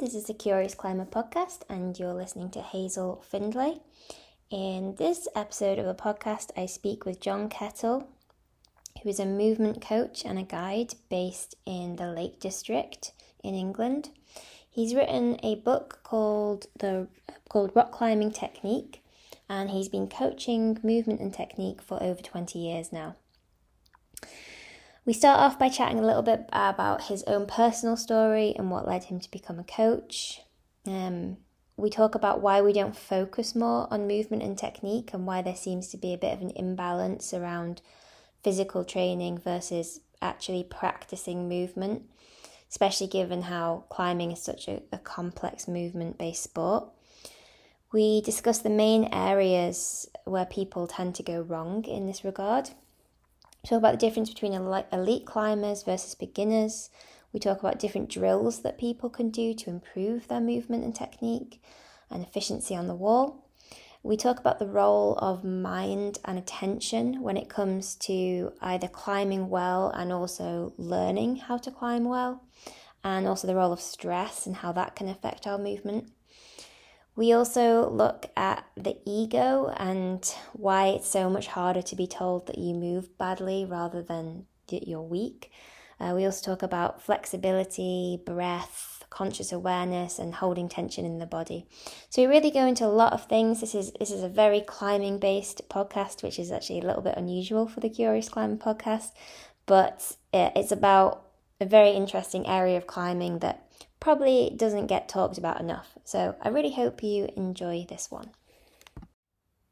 This is the Curious Climber podcast, and you're listening to Hazel Findlay. In this episode of the podcast, I speak with John Kettle, who is a movement coach and a guide based in the Lake District in England. He's written a book called the called Rock Climbing Technique, and he's been coaching movement and technique for over 20 years now. We start off by chatting a little bit about his own personal story and what led him to become a coach. Um, we talk about why we don't focus more on movement and technique and why there seems to be a bit of an imbalance around physical training versus actually practicing movement, especially given how climbing is such a, a complex movement based sport. We discuss the main areas where people tend to go wrong in this regard talk about the difference between elite climbers versus beginners. We talk about different drills that people can do to improve their movement and technique and efficiency on the wall. We talk about the role of mind and attention when it comes to either climbing well and also learning how to climb well, and also the role of stress and how that can affect our movement. We also look at the ego and why it's so much harder to be told that you move badly rather than that you're weak. Uh, we also talk about flexibility, breath, conscious awareness, and holding tension in the body. So we really go into a lot of things. This is this is a very climbing based podcast, which is actually a little bit unusual for the Curious Climbing podcast, but uh, it's about a very interesting area of climbing that probably doesn't get talked about enough. So I really hope you enjoy this one.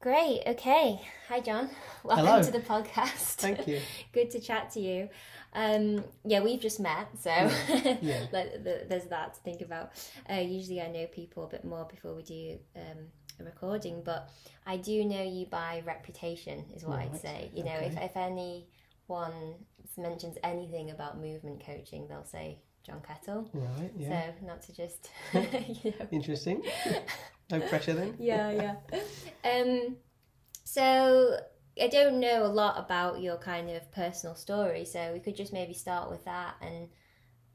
Great. Okay. Hi, John. Welcome Hello. to the podcast. Thank you. Good to chat to you. Um, yeah, we've just met, so Yeah. like, there's that to think about. Uh, usually, I know people a bit more before we do um, a recording, but I do know you by reputation, is what I'd say. You know, if if anyone mentions anything about movement coaching, they'll say John Kettle. Right, yeah. So not to just, you know, Interesting. No pressure then? yeah, yeah. Um, so I don't know a lot about your kind of personal story, so we could just maybe start with that and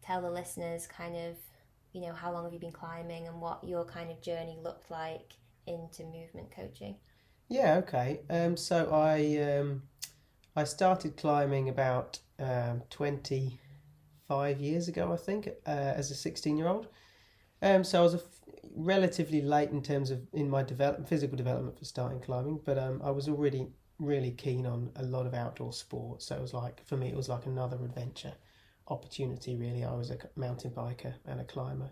tell the listeners kind of, you know, how long have you been climbing and what your kind of journey looked like into movement coaching. Yeah, okay. Um, so I um, I started climbing about um, 25 years ago, I think, uh, as a 16 year old. Um, so I was f- relatively late in terms of in my develop- physical development for starting climbing, but um, I was already really keen on a lot of outdoor sports. So it was like for me, it was like another adventure opportunity. Really, I was a mountain biker and a climber,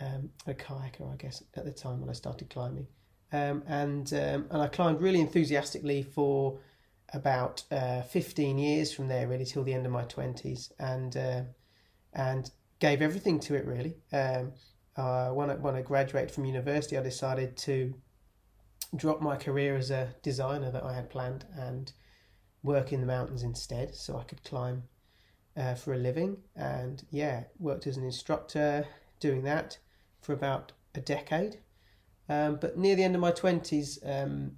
um, a kayaker, I guess, at the time when I started climbing, um, and um, and I climbed really enthusiastically for about uh, 15 years from there really till the end of my 20s and uh, and gave everything to it really. Um, uh, when, I, when I graduated from university I decided to drop my career as a designer that I had planned and work in the mountains instead so I could climb uh, for a living. And yeah worked as an instructor doing that for about a decade. Um, but near the end of my 20s um,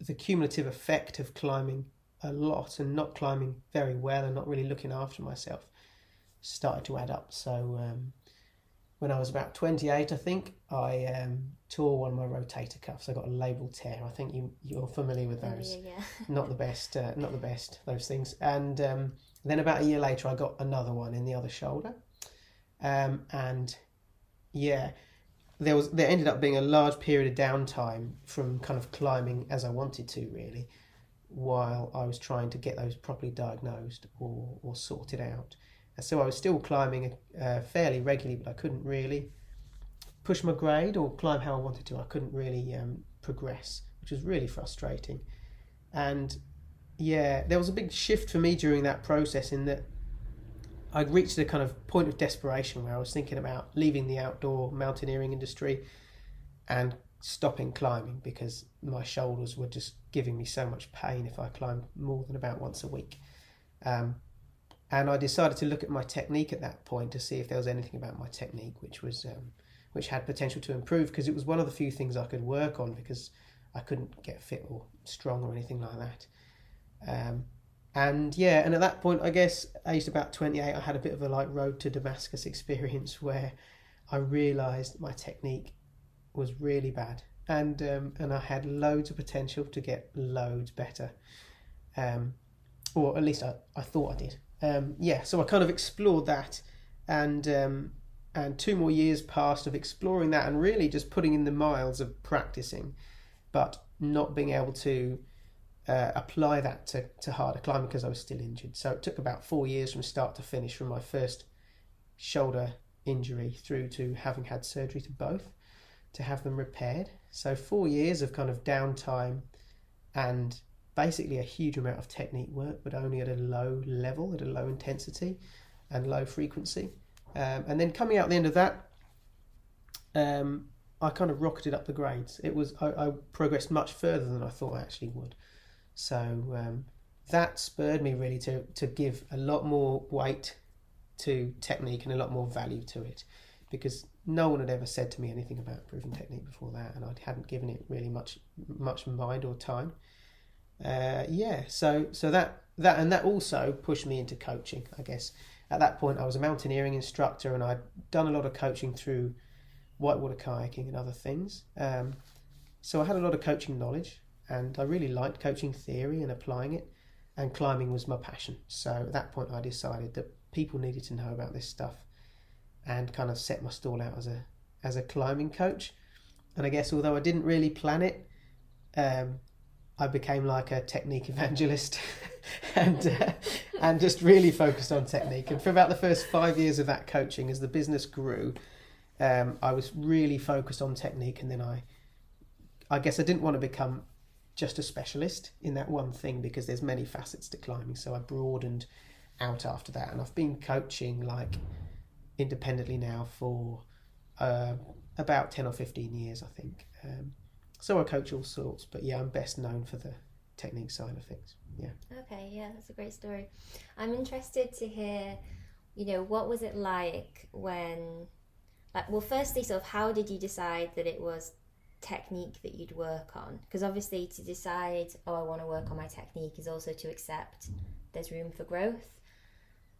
the cumulative effect of climbing a lot and not climbing very well and not really looking after myself started to add up. So um, when I was about 28, I think, I um, tore one of my rotator cuffs. I got a labral tear. I think you, you're familiar with those. Yeah, yeah. Not the best, uh, not the best, those things. And um, then about a year later, I got another one in the other shoulder. Um, and yeah, there was there ended up being a large period of downtime from kind of climbing as I wanted to really, while I was trying to get those properly diagnosed or, or sorted out. And so I was still climbing uh, fairly regularly, but I couldn't really push my grade or climb how I wanted to. I couldn't really um, progress, which was really frustrating. And yeah, there was a big shift for me during that process in that I'd reached a kind of point of desperation where I was thinking about leaving the outdoor mountaineering industry and stopping climbing because my shoulders were just giving me so much pain if I climbed more than about once a week. Um, and I decided to look at my technique at that point to see if there was anything about my technique which was um, which had potential to improve because it was one of the few things I could work on because I couldn't get fit or strong or anything like that. Um, and yeah, and at that point, I guess aged about twenty eight, I had a bit of a like road to Damascus experience where I realised my technique was really bad, and um, and I had loads of potential to get loads better, um, or at least I, I thought I did. Um, yeah, so I kind of explored that, and um, and two more years passed of exploring that and really just putting in the miles of practicing, but not being able to uh, apply that to, to harder climbing because I was still injured. So it took about four years from start to finish from my first shoulder injury through to having had surgery to both to have them repaired. So four years of kind of downtime and basically a huge amount of technique work, but only at a low level, at a low intensity and low frequency. Um, and then coming out the end of that, um, I kind of rocketed up the grades. It was I, I, progressed much further than I thought I actually would. So um, that spurred me really to to give a lot more weight to technique and a lot more value to it, because no one had ever said to me anything about improving technique before that, and I hadn't given it really much much mind or time. Uh, yeah, so so that that and that also pushed me into coaching, I guess at that point I was a mountaineering instructor and I'd done a lot of coaching through whitewater kayaking and other things. Um, so I had a lot of coaching knowledge and I really liked coaching theory and applying it. And climbing was my passion. So at that point I decided that people needed to know about this stuff and kind of set my stall out as a as a climbing coach. And I guess although I didn't really plan it, um, I became like a technique evangelist and uh, and just really focused on technique. And for about the first five years of that coaching, as the business grew, um, I was really focused on technique. And then I, I guess I didn't want to become just a specialist in that one thing because there's many facets to climbing. So I broadened out after that, and I've been coaching like independently now for uh, about ten or fifteen years, I think. Um, so I coach all sorts, but yeah, I'm best known for the technique side of things. Yeah. Okay, yeah, that's a great story. I'm interested to hear, you know, what was it like when, like, well, firstly, sort of, how did you decide that it was technique that you'd work on? Because obviously, to decide, oh, I want to work on my technique is also to accept there's room for growth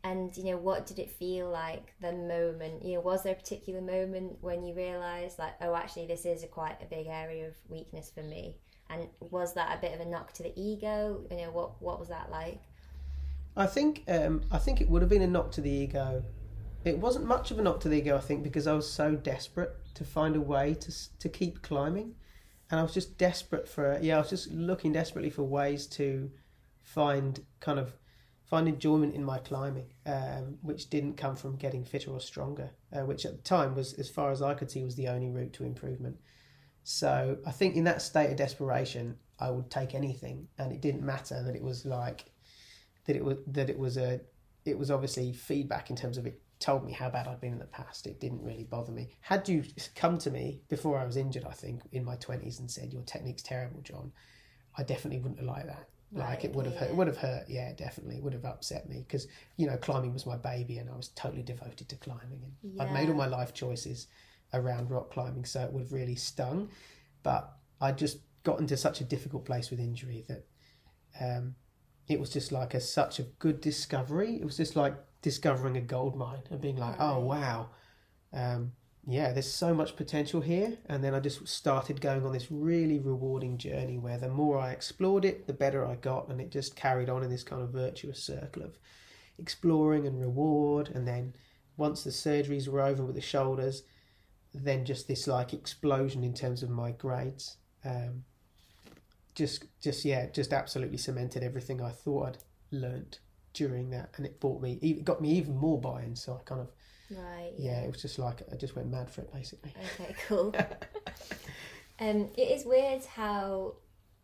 and you know what did it feel like the moment? You know was there a particular moment when you realized like oh actually this is a quite a big area of weakness for me? And was that a bit of a knock to the ego? You know what what was that like? I think um i think it would have been a knock to the ego. It wasn't much of a knock to the ego i think because i was so desperate to find a way to to keep climbing. And i was just desperate for yeah i was just looking desperately for ways to find kind of find enjoyment in my climbing, um, which didn't come from getting fitter or stronger, uh, which at the time was, as far as I could see, was the only route to improvement. So I think in that state of desperation, I would take anything, and it didn't matter that it was like that it was that it was a it was obviously feedback in terms of it told me how bad I'd been in the past. It didn't really bother me. Had you come to me before I was injured, I think in my twenties, and said your technique's terrible, John, I definitely wouldn't have liked that. Like right, it would have yeah. hurt. It would have hurt. Yeah, definitely. It would have upset me because you know climbing was my baby, and I was totally devoted to climbing. And yeah. I'd made all my life choices around rock climbing, so it would have really stung. But I just got into such a difficult place with injury that um, it was just like a such a good discovery. It was just like discovering a gold mine and being like, oh, right. oh wow. Um, yeah, there's so much potential here. And then I just started going on this really rewarding journey where the more I explored it, the better I got. And it just carried on in this kind of virtuous circle of exploring and reward. And then once the surgeries were over with the shoulders, then just this like explosion in terms of my grades. Um, just, just yeah, just absolutely cemented everything I thought I'd learnt during that, and it brought me, it got me even more buy-in. So I kind of Right. Yeah, it was just like I just went mad for it basically. Okay, cool. um, it is weird how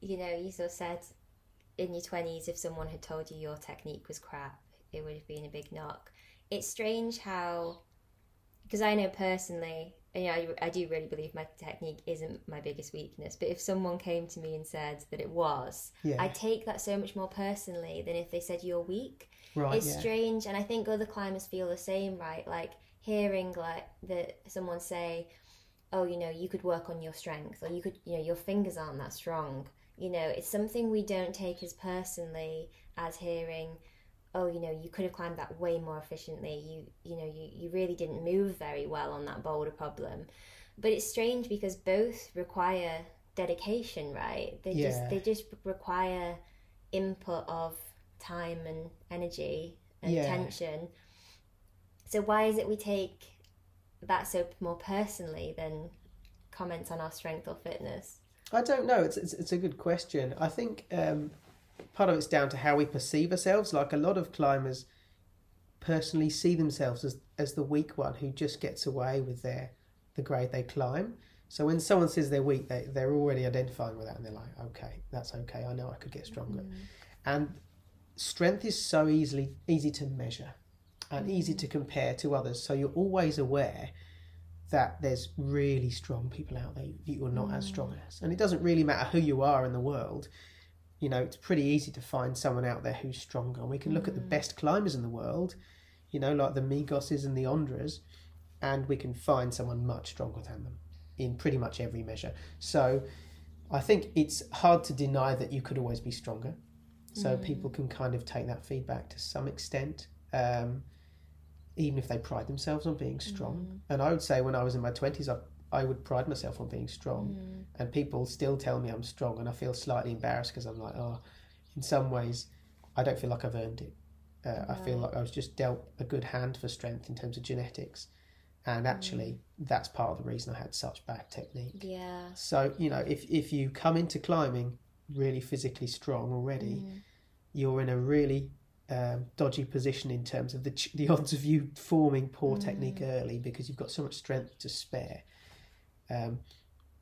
you know you sort of said in your twenties if someone had told you your technique was crap, it would have been a big knock. It's strange how because I know personally, you know, I, I do really believe my technique isn't my biggest weakness. But if someone came to me and said that it was, yeah. I take that so much more personally than if they said you're weak. Right, it's yeah. strange, and I think other climbers feel the same, right? Like hearing like that someone say, "Oh, you know, you could work on your strength," or "You could, you know, your fingers aren't that strong." You know, it's something we don't take as personally as hearing, oh, you know, you could have climbed that way more efficiently. You, you know, you, you really didn't move very well on that boulder problem. But it's strange because both require dedication, right? They Yeah. just they just require input of time and energy and Yeah. attention. So why is it we take that so more personally than comments on our strength or fitness? I don't know. It's it's, it's a good question. I think um, part of it's down to how we perceive ourselves. Like a lot of climbers personally see themselves as as the weak one who just gets away with their the grade they climb. So when someone says they're weak, they they're already identifying with that, and they're like, okay, that's okay. I know I could get stronger. Mm-hmm. And strength is so easily easy to measure and easy to mm-hmm. compare to others. So you're always aware that there's really strong people out there that you're not as mm. strong as. And it doesn't really matter who you are in the world. You know, it's pretty easy to find someone out there who's stronger. And we can look at the mm. best climbers in the world, you know, like the Megoses and the Ondras, and we can find someone much stronger than them in pretty much every measure. So I think it's hard to deny that you could always be stronger. So mm. people can kind of take that feedback to some extent. Um, even if they pride themselves on being strong. Mm. And I would say when I was in my 20s, I, I would pride myself on being strong. And people still tell me I'm strong, and I feel slightly embarrassed because I'm like, oh, in some ways, I don't feel like I've earned it. Uh, I feel like I was just dealt a good hand for strength in terms of genetics. And actually, that's part of the reason I had such bad technique. Yeah. So, you know, if, if you come into climbing really physically strong already, you're in a really um, dodgy position in terms of the ch- the odds of you forming poor technique early because you've got so much strength to spare. Um,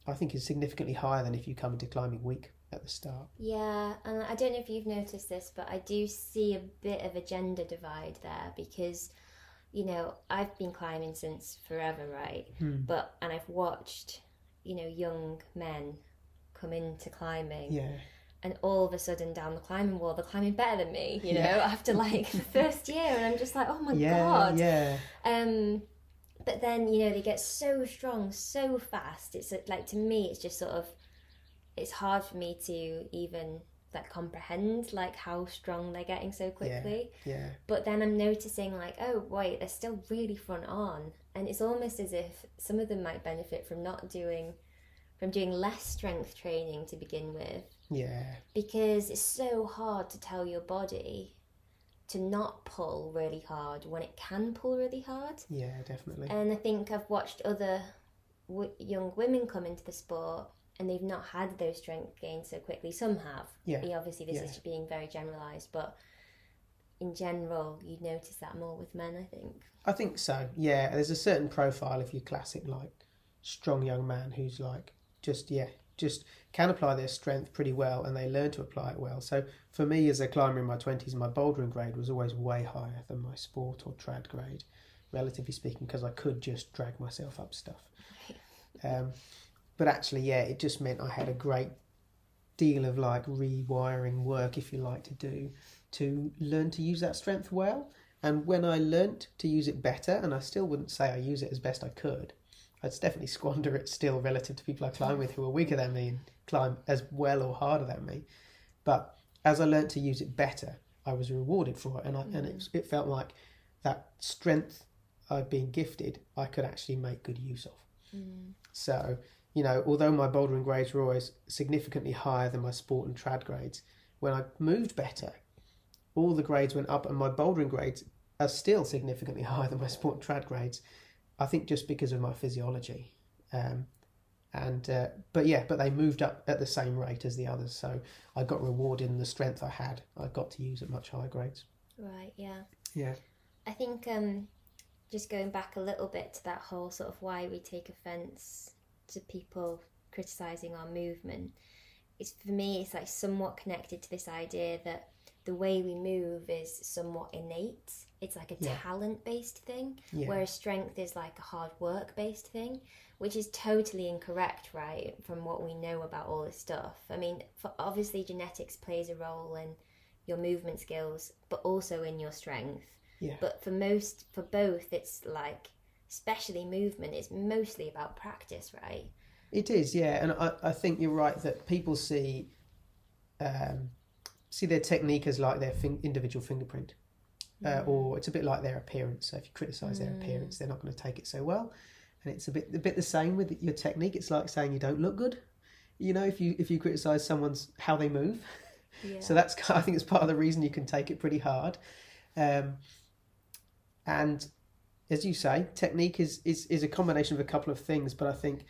I think is significantly higher than if you come into climbing weak at the start. Yeah, and I don't know if you've noticed this, but I do see a bit of a gender divide there because, you know, I've been climbing since forever, right? Hmm. But and I've watched, you know, young men come into climbing, Yeah, and all of a sudden down the climbing wall, they're climbing better than me. You know, Yeah. after like the first year, and I'm just like, oh my yeah, god. yeah, Um, but then you know they get so strong so fast. It's like to me, it's just sort of, it's hard for me to even like comprehend like how strong they're getting so quickly. yeah, But then I'm noticing like, oh wait, they're still really front on, and it's almost as if some of them might benefit from not doing, from doing less strength training to begin with, yeah, because it's so hard to tell your body to not pull really hard when it can pull really hard. yeah, definitely. And I think I've watched other w- young women come into the sport and they've not had those strength gains so quickly. Some have. Yeah, obviously, this yeah. is being very generalised, but in general, you notice that more with men, I think. I think so. Yeah, there's a certain profile of your classic like strong young man who's like just yeah, just can apply their strength pretty well and they learn to apply it well. So for me as a climber in my 20s, my bouldering grade was always way higher than my sport or trad grade, relatively speaking, because I could just drag myself up stuff. Um, but actually, yeah, it just meant I had a great deal of like rewiring work, if you like, to do to learn to use that strength well. And when I learnt to use it better, and I still wouldn't say I use it as best I could, I'd definitely squander it still relative to people I climb with who are weaker than me and climb as well or harder than me. But as I learnt to use it better, I was rewarded for it, and I, and it, it felt like that strength I'd been gifted, I could actually make good use of. Mm. So, you know, although my bouldering grades were always significantly higher than my sport and trad grades, when I moved better, all the grades went up, and my bouldering grades are still significantly higher than my sport and trad grades. I think just because of my physiology. Um, and uh, but yeah, but they moved up at the same rate as the others, so I got rewarded in the strength I had. I got to use at much higher grades. Right, yeah. Yeah, I think um, just going back a little bit to that whole sort of why we take offence to people criticising our movement, it's for me, it's like somewhat connected to this idea that the way we move is somewhat innate. It's like a Yeah. talent based thing, yeah, whereas strength is like a hard work based thing, which is totally incorrect, right? From what we know about all this stuff. I mean, for obviously genetics plays a role in your movement skills, but also in your strength. yeah, But for most, for both, it's like, especially movement, it's mostly about practice, right? It is, yeah, and I, I think you're right that people see um, see their technique as like their fin- individual fingerprint, uh, or it's a bit like their appearance. So if you criticise their Mm. appearance, they're not going to take it so well. And it's a bit a bit the same with your technique. It's like saying you don't look good. You know, if you if you criticise someone's how they move, Yeah. so that's I think it's part of the reason you can take it pretty hard. Um, and as you say, technique is, is is a combination of a couple of things. But I think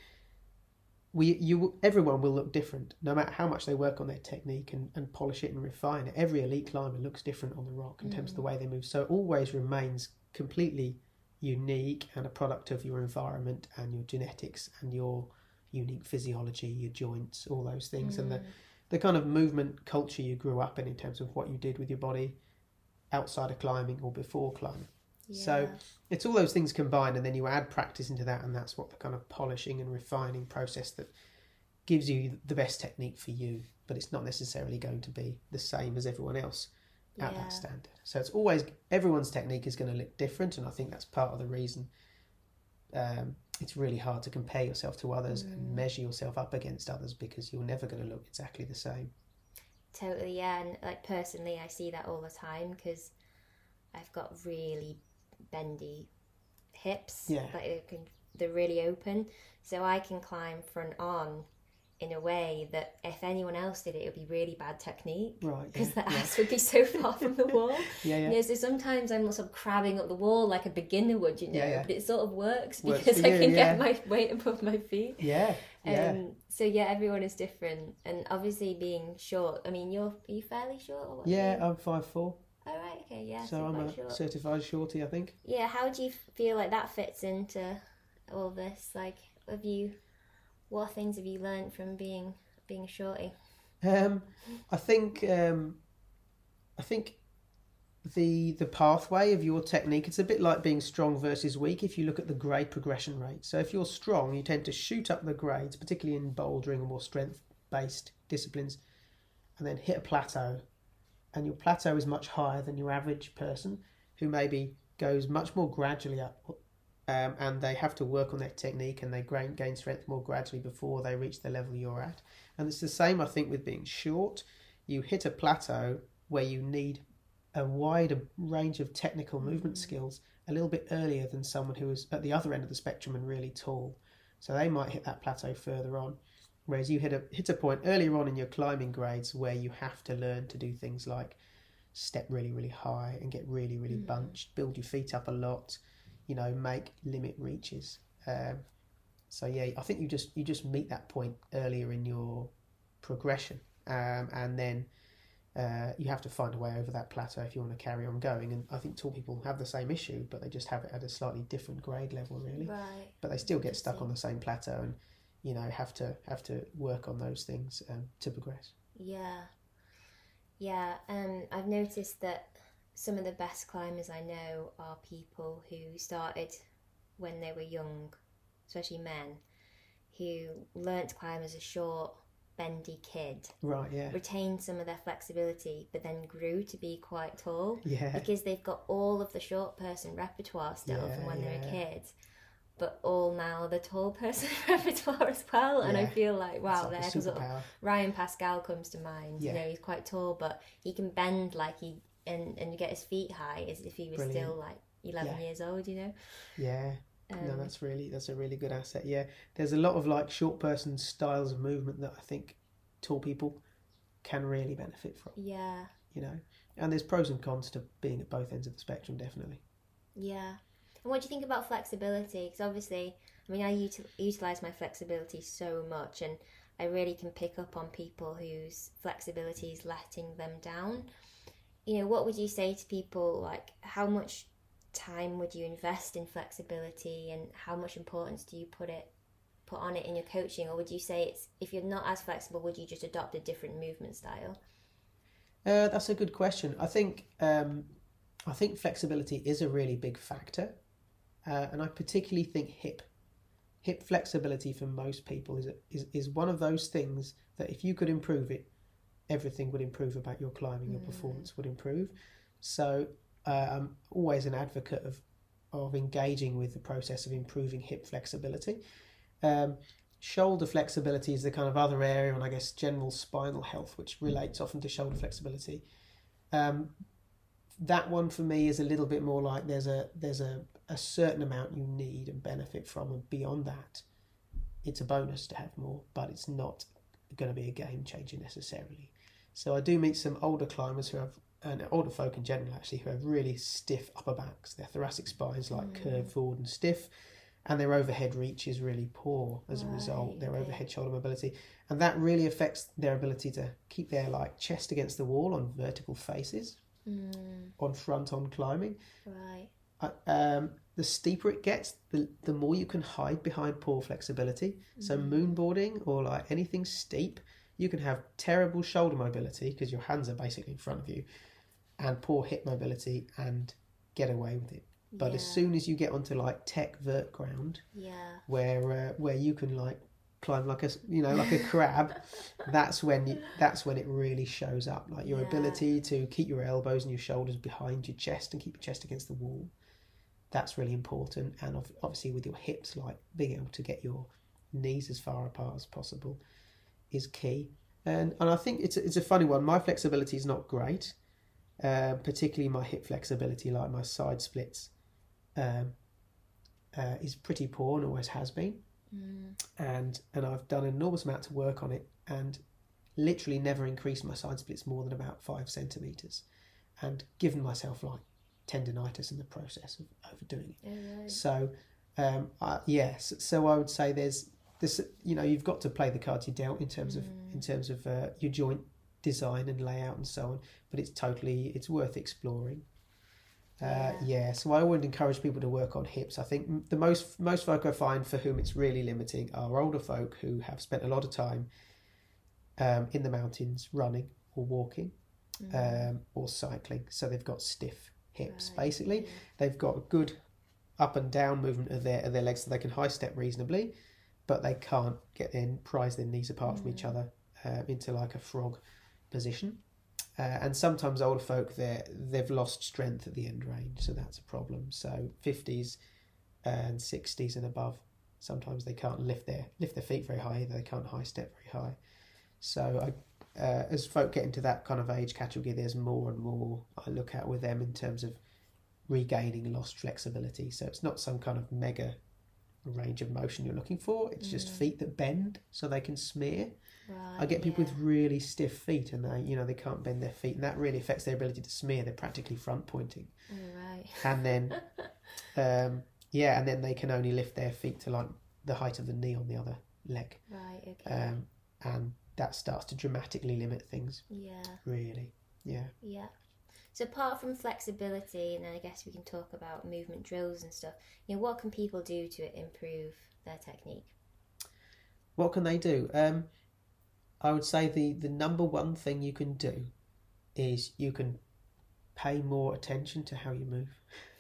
we you everyone will look different no matter how much they work on their technique and, and polish it and refine it. Every elite climber looks different on the rock in terms of the mm. way they move. So it always remains completely unique and a product of your environment and your genetics and your unique physiology, your joints, all those things, and the mm. the kind of movement culture you grew up in in terms of what you did with your body outside of climbing or before climbing. So it's all those things combined, and then you add practice into that, and that's what the kind of polishing and refining process that gives you the best technique for you. But it's not necessarily going to be the same as everyone else at Yeah. that standard. So it's always everyone's technique is going to look different, and I think that's part of the reason. Um, it's really hard to compare yourself to others Mm. and measure yourself up against others because you're never going to look exactly the same. Totally, yeah. And like personally, I see that all the time because I've got really bendy hips. Yeah. Like they can, they're really open, so I can climb front on in a way that if anyone else did it, it would be really bad technique Right. because Yeah. the yeah. ass would be so far from the wall. yeah, yeah. You know, so sometimes I'm sort of crabbing up the wall like a beginner would, you know. Yeah. But it sort of works Works because I you, can get my weight above my feet. Yeah, yeah. Um, so yeah, everyone is different, and obviously being short. I mean, you're are you fairly short? Or what yeah. I'm five four, All right. Okay. Yeah. so So, I'm a short. certified shorty, I think. Yeah. How do you feel like that fits into all this? Like, have you? What things have you learned from being being a shorty? Um, I think um, I think the the pathway of your technique it's a bit like being strong versus weak if you look at the grade progression rate. So if you're strong, you tend to shoot up the grades, particularly in bouldering and more strength based disciplines, and then hit a plateau. And your plateau is much higher than your average person who maybe goes much more gradually up. Um, and they have to work on their technique and they gain, gain strength more gradually before they reach the level you're at. And it's the same, I think, with being short. You hit a plateau where you need a wider range of technical movement skills a little bit earlier than someone who is at the other end of the spectrum and really tall. So they might hit that plateau further on. Whereas you hit a hit a point earlier on in your climbing grades where you have to learn to do things like step really, really high and get really, really bunched, build your feet up a lot, you know, make limit reaches. Um, so yeah, I think you just you just meet that point earlier in your progression, um, and then uh, you have to find a way over that plateau if you want to carry on going. And I think tall people have the same issue, but they just have it at a slightly different grade level, really. Right. But they still get stuck on the same plateau, and you know have to have to work on those things um, to progress. Yeah. Yeah. Um, I've noticed that some of the best climbers I know are people who started when they were young, especially men, who learnt to climb as a short, bendy kid, Right? Yeah. retained some of their flexibility, but then grew to be quite tall Yeah. because they've got all of the short person repertoire still Yeah, from when they were yeah. kids. But all now the tall person repertoire as well, and I feel like wow, like a there's sort of superpower. Ryan Pasquill comes to mind. Yeah. You know, he's quite tall, but he can bend like he and and get his feet high as if he was Brilliant. still like eleven Yeah. years old. You know. Yeah. Um, no, that's really that's a really good asset. Yeah, there's a lot of like short person styles of movement that I think tall people can really benefit from. yeah, You know, and there's pros and cons to being at both ends of the spectrum, definitely. yeah. And what do you think about flexibility? Because obviously, I mean, I util- utilize my flexibility so much, and I really can pick up on people whose flexibility is letting them down. You know, what would you say to people? Like, how much time would you invest in flexibility, and how much importance do you put it put on it in your coaching, or would you say it's if you're not as flexible, would you just adopt a different movement style? Uh, that's a good question. I think um, I think flexibility is a really big factor, uh, and I particularly think hip hip flexibility for most people is, a, is is one of those things that if you could improve it, everything would improve about your climbing. Your performance would improve. So uh, I'm always an advocate of of engaging with the process of improving hip flexibility. Um, shoulder flexibility is the kind of other area, and I guess general spinal health, which relates often to shoulder flexibility. Um, that one for me is a little bit more like there's a there's a, a certain amount you need and benefit from, and beyond that, it's a bonus to have more, but it's not going to be a game changer necessarily. So I do meet some older climbers who have, and older folk in general actually, who have really stiff upper backs. Their thoracic spines like Mm. curved forward and stiff, and their overhead reach is really poor as a result. Their overhead shoulder mobility, and that really affects their ability to keep their like chest against the wall on vertical faces Mm, on front on climbing. right. Um, the steeper it gets, the the more you can hide behind poor flexibility. So Mm. moonboarding or like anything steep, you can have terrible shoulder mobility because your hands are basically in front of you, and poor hip mobility and get away with it. But as soon as you get onto like tech vert ground, Yeah. where uh, where you can like climb like a you know like a crab, that's when you, that's when it really shows up. Like your Yeah. ability to keep your elbows and your shoulders behind your chest and keep your chest against the wall. That's really important, and obviously with your hips, like being able to get your knees as far apart as possible, is key. And and I think it's a, it's a funny one. My flexibility is not great, uh, particularly my hip flexibility, like my side splits, um, uh, is pretty poor and always has been Mm, and and I've done an enormous amount to work on it and literally never increased my side splits more than about five centimeters and given myself like tendonitis in the process of overdoing it oh, right. so um yes so I would say there's this you know you've got to play the cards you dealt in terms of in terms of uh, your joint design and layout and so on but it's totally it's worth exploring uh, Yeah. yeah, so I would encourage people to work on hips. I think the most most folk I find for whom it's really limiting are older folk who have spent a lot of time um, in the mountains running or walking Mm, um, or cycling. So they've got stiff hips. right, Basically, yeah. they've got good up and down movement of their of their legs, so they can high step reasonably, but they can't get their prise their knees apart from each Mm. other uh, into like a frog position. Uh, and sometimes older folk they they've lost strength at the end range, so that's a problem. So fifties and sixties and above, sometimes they can't lift their lift their feet very high. They can't high step very high. So I, uh, as folk get into that kind of age category, there's more and more I look at with them in terms of regaining lost flexibility. So it's not some kind of mega range of motion you're looking for. It's just Mm. feet that bend so they can smear. Right, I get people yeah. with really stiff feet and they, you know, they can't bend their feet, and that really affects their ability to smear. They're practically front pointing, Oh, right. and then, um, yeah, and then they can only lift their feet to like the height of the knee on the other leg, Right, okay. um, and that starts to dramatically limit things. yeah, Really, yeah. yeah. So apart from flexibility, and then I guess we can talk about movement drills and stuff. You know, what can people do to improve their technique? What can they do? Um, I would say the the number one thing you can do is you can pay more attention to how you move.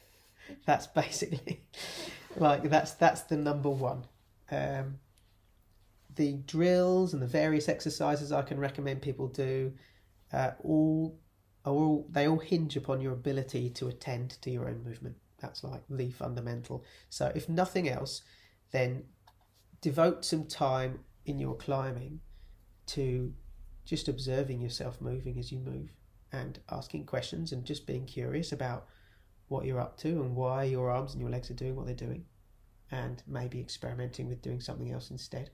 that's basically like that's that's the number one. Um, the drills and the various exercises I can recommend people do, uh, all are all they all hinge upon your ability to attend to your own movement. That's like the fundamental. So if nothing else, then devote some time in your climbing to just observing yourself moving as you move and asking questions and just being curious about what you're up to and why your arms and your legs are doing what they're doing and maybe experimenting with doing something else instead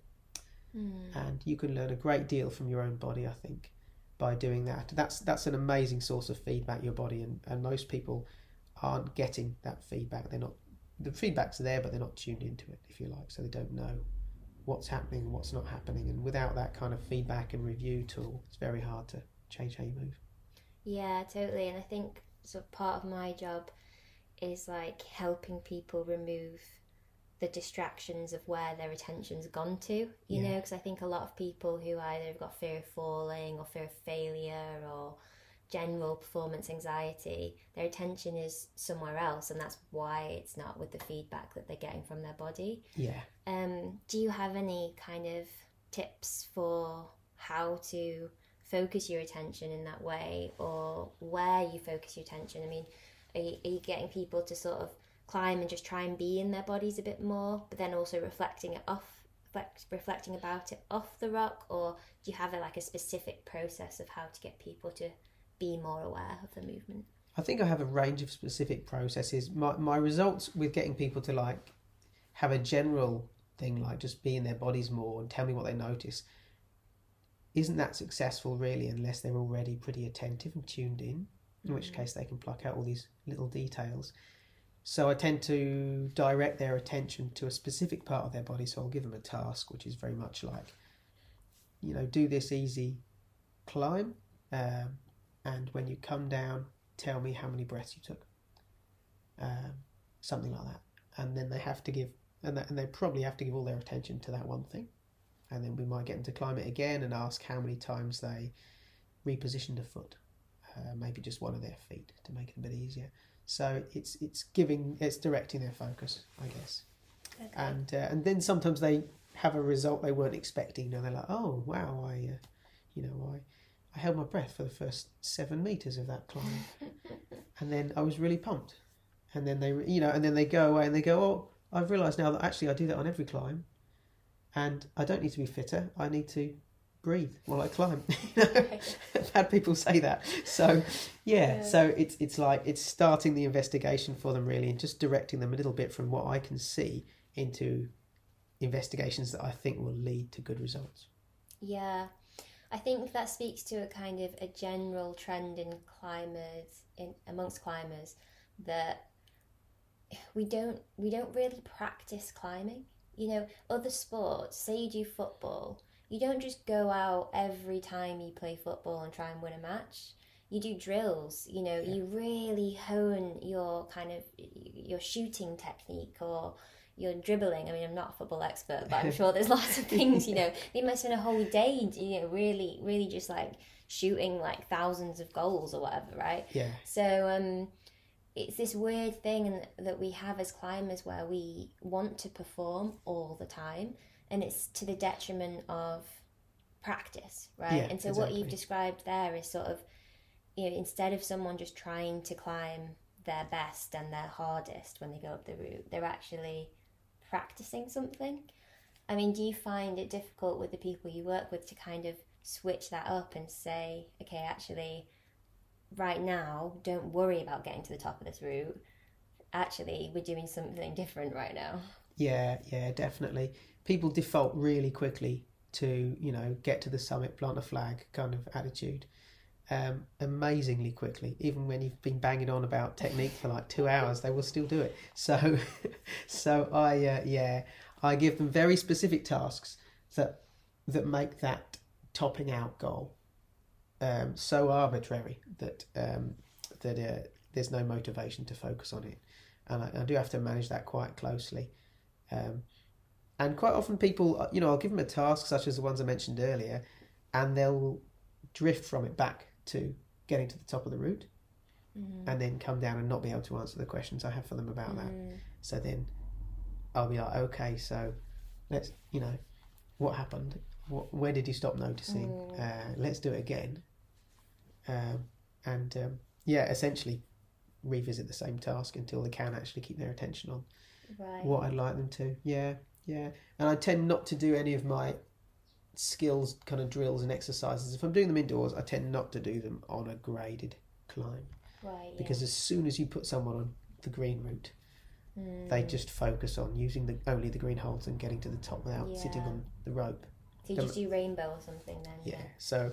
Mm. and you can learn a great deal from your own body i think by doing that that's that's an amazing source of feedback your body and, and most people aren't getting that feedback they're not the feedback's there but they're not tuned into it if you like so they don't know what's happening and what's not happening and without that kind of feedback and review tool it's very hard to change how you move Yeah, totally. And I think sort of part of my job is like helping people remove the distractions of where their attention's gone to, you Yeah. know, because I think a lot of people who either have got fear of falling or fear of failure or general performance anxiety, their attention is somewhere else, and that's why it's not with the feedback that they're getting from their body. yeah Um, do you have any kind of tips for how to focus your attention in that way or where you focus your attention? I mean, are you, are you getting people to sort of climb and just try and be in their bodies a bit more, but then also reflecting it off, reflect, reflecting about it off the rock, or do you have a, like a specific process of how to get people to be more aware of the movement? I think I have a range of specific processes. My my results with getting people to like have a general thing like just be in their bodies more and tell me what they notice isn't that successful really unless they're already pretty attentive and tuned in, in which Mm. case they can pluck out all these little details. So I tend to direct their attention to a specific part of their body. So I'll give them a task, which is very much like, you know, do this easy climb, um, and when you come down, tell me how many breaths you took. Um, something like that, and then they have to give, and, that, and they probably have to give all their attention to that one thing, and then we might get them to climb it again and ask how many times they repositioned a foot, uh, maybe just one of their feet to make it a bit easier. So it's it's giving it's directing their focus, I guess, Okay. and uh, and then sometimes they have a result they weren't expecting, and they're like, oh wow, I, uh, you know, I. I held my breath for the first seven meters of that climb, and then I was really pumped. And then they, you know, and then they go away and they go, "Oh, I've realised now that actually I do that on every climb, and I don't need to be fitter. I need to breathe while I climb." You know? I've had people say that. So, yeah, Yeah. so it's it's like it's starting the investigation for them really, and just directing them a little bit from what I can see into investigations that I think will lead to good results. Yeah, I think that speaks to a kind of a general trend in climbers, in amongst climbers, that we don't we don't really practice climbing. You know, other sports, say you do football, you don't just go out every time you play football and try and win a match. You do drills, you know, Yeah. you really hone your kind of your shooting technique or your dribbling. I mean, I'm not a football expert, but I'm sure there's lots of things, you know. You might spend a whole day, you know, really, really just like shooting like thousands of goals or whatever, right? Yeah, So um, it's this weird thing that we have as climbers where we want to perform all the time, and it's to the detriment of practice, right? Yeah, and so what you've described there is sort of, you know, instead of someone just trying to climb their best and their hardest when they go up the route, they're actually practicing something. I mean, do you find it difficult with the people you work with to kind of switch that up and say, okay, actually, right now, don't worry about getting to the top of this route. Actually, we're doing something different right now. Yeah, yeah, definitely. People default really quickly to, you know, get to the summit, plant a flag kind of attitude. Um, amazingly quickly. Even when you've been banging on about technique for like two hours, they will still do it. So, so I, uh, yeah, I give them very specific tasks that that make that topping out goal um, so arbitrary that um, that uh, there's no motivation to focus on it, and I, I do have to manage that quite closely. Um, and quite often, people, uh, you know, I'll give them a task such as the ones I mentioned earlier, and they'll drift from it back to getting to the top of the route, Mm. and then come down and not be able to answer the questions I have for them about that. Mm. So then I'll be like, okay, so let's, you know, what happened? What, where did you stop noticing? Mm. Uh, let's do it again. Um, and um, yeah, essentially revisit the same task until they can actually keep their attention on Right. what I'd like them to. Yeah, yeah. And I tend not to do any of my skills kind of drills and exercises. If I'm doing them indoors, I tend not to do them on a graded climb Right. yeah. because as soon as you put someone on the green route, Mm. they just focus on using the only the green holds and getting to the top without sitting on the rope. So you just do rainbow or something then? Yeah. So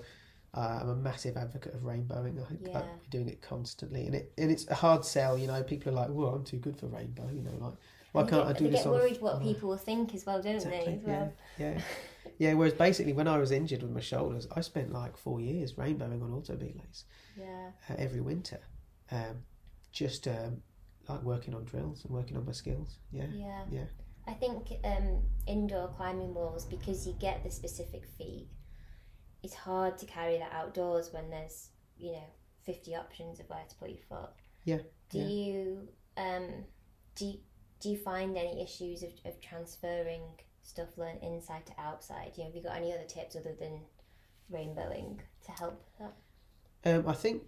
uh, I'm a massive advocate of rainbowing. I think Yeah. like doing it constantly, and it and it's a hard sell. You know, people are like, "Well, I'm too good for rainbow." You know, like why They can't get, I do they this get on worried what on people will think as well, don't Exactly. they? Well. Yeah, yeah, yeah. Whereas basically, when I was injured with my shoulders, I spent like four years rainbowing on auto belays Yeah. uh, every winter, um, just um, like working on drills and working on my skills. Yeah, Yeah. Yeah. I think um, indoor climbing walls, because you get the specific feet, it's hard to carry that outdoors when there's, you know, 50 options of where to put your foot. Yeah, Do yeah. you, um, do you, do you find any issues of, of transferring stuff learned inside to outside? You know, have you got any other tips other than rainbowing to help that? Um, I think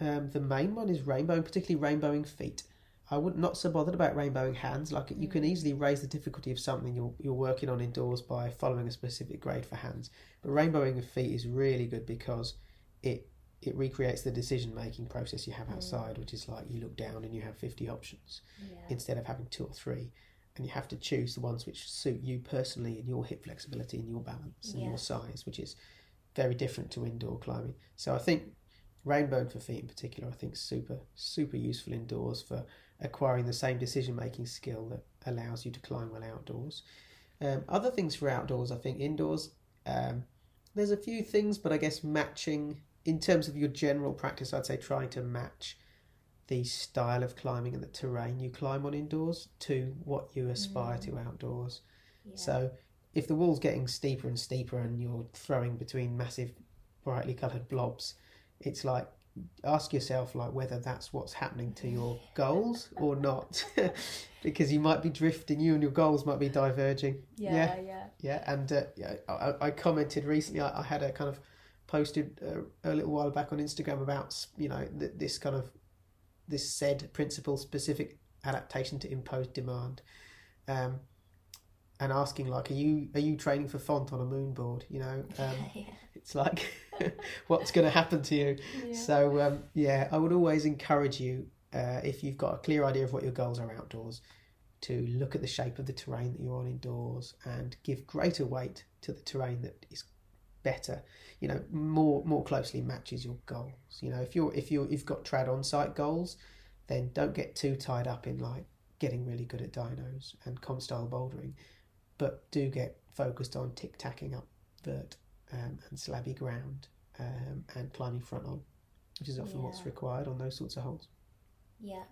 um, the main one is rainbowing, particularly rainbowing feet. I would not so bothered about rainbowing hands. Like you can easily raise the difficulty of something you're you're working on indoors by following a specific grade for hands. But rainbowing of feet is really good because it it recreates the decision making process you have outside, which is like you look down and you have 50 options Yeah. instead of having two or three. And you have to choose the ones which suit you personally and your hip flexibility and your balance and Yeah. your size, which is very different to indoor climbing. So I think rainbow for feet in particular, I think super, super useful indoors for acquiring the same decision making skill that allows you to climb well outdoors. Um, other things for outdoors, I think indoors, um, there's a few things, but I guess matching in terms of your general practice, I'd say trying to match the style of climbing and the terrain you climb on indoors to what you aspire to outdoors. Yeah. So if the wall's getting steeper and steeper and you're throwing between massive brightly coloured blobs, it's like ask yourself like whether that's what's happening to your goals or not. because you might be drifting, you and your goals might be diverging. yeah, yeah, Yeah, and uh, yeah, I, I commented recently. I, I had a kind of posted uh, a little while back on Instagram about you know th- this kind of this SAID principle specific adaptation to imposed demand, um, and asking like, are you are you training for font on a moon board? You know, um, yeah. it's like what's going to happen to you. yeah. So um, yeah, I would always encourage you uh, if you've got a clear idea of what your goals are outdoors, to look at the shape of the terrain that you're on indoors and give greater weight to the terrain that is better. You know, more more closely matches your goals. You know, if you're if you you've got trad on site goals, then don't get too tied up in like getting really good at dynos and comp style bouldering, but do get focused on tick tacking up vert um, and slabby ground um, and climbing front on, which is often what's required on those sorts of holes. Yeah.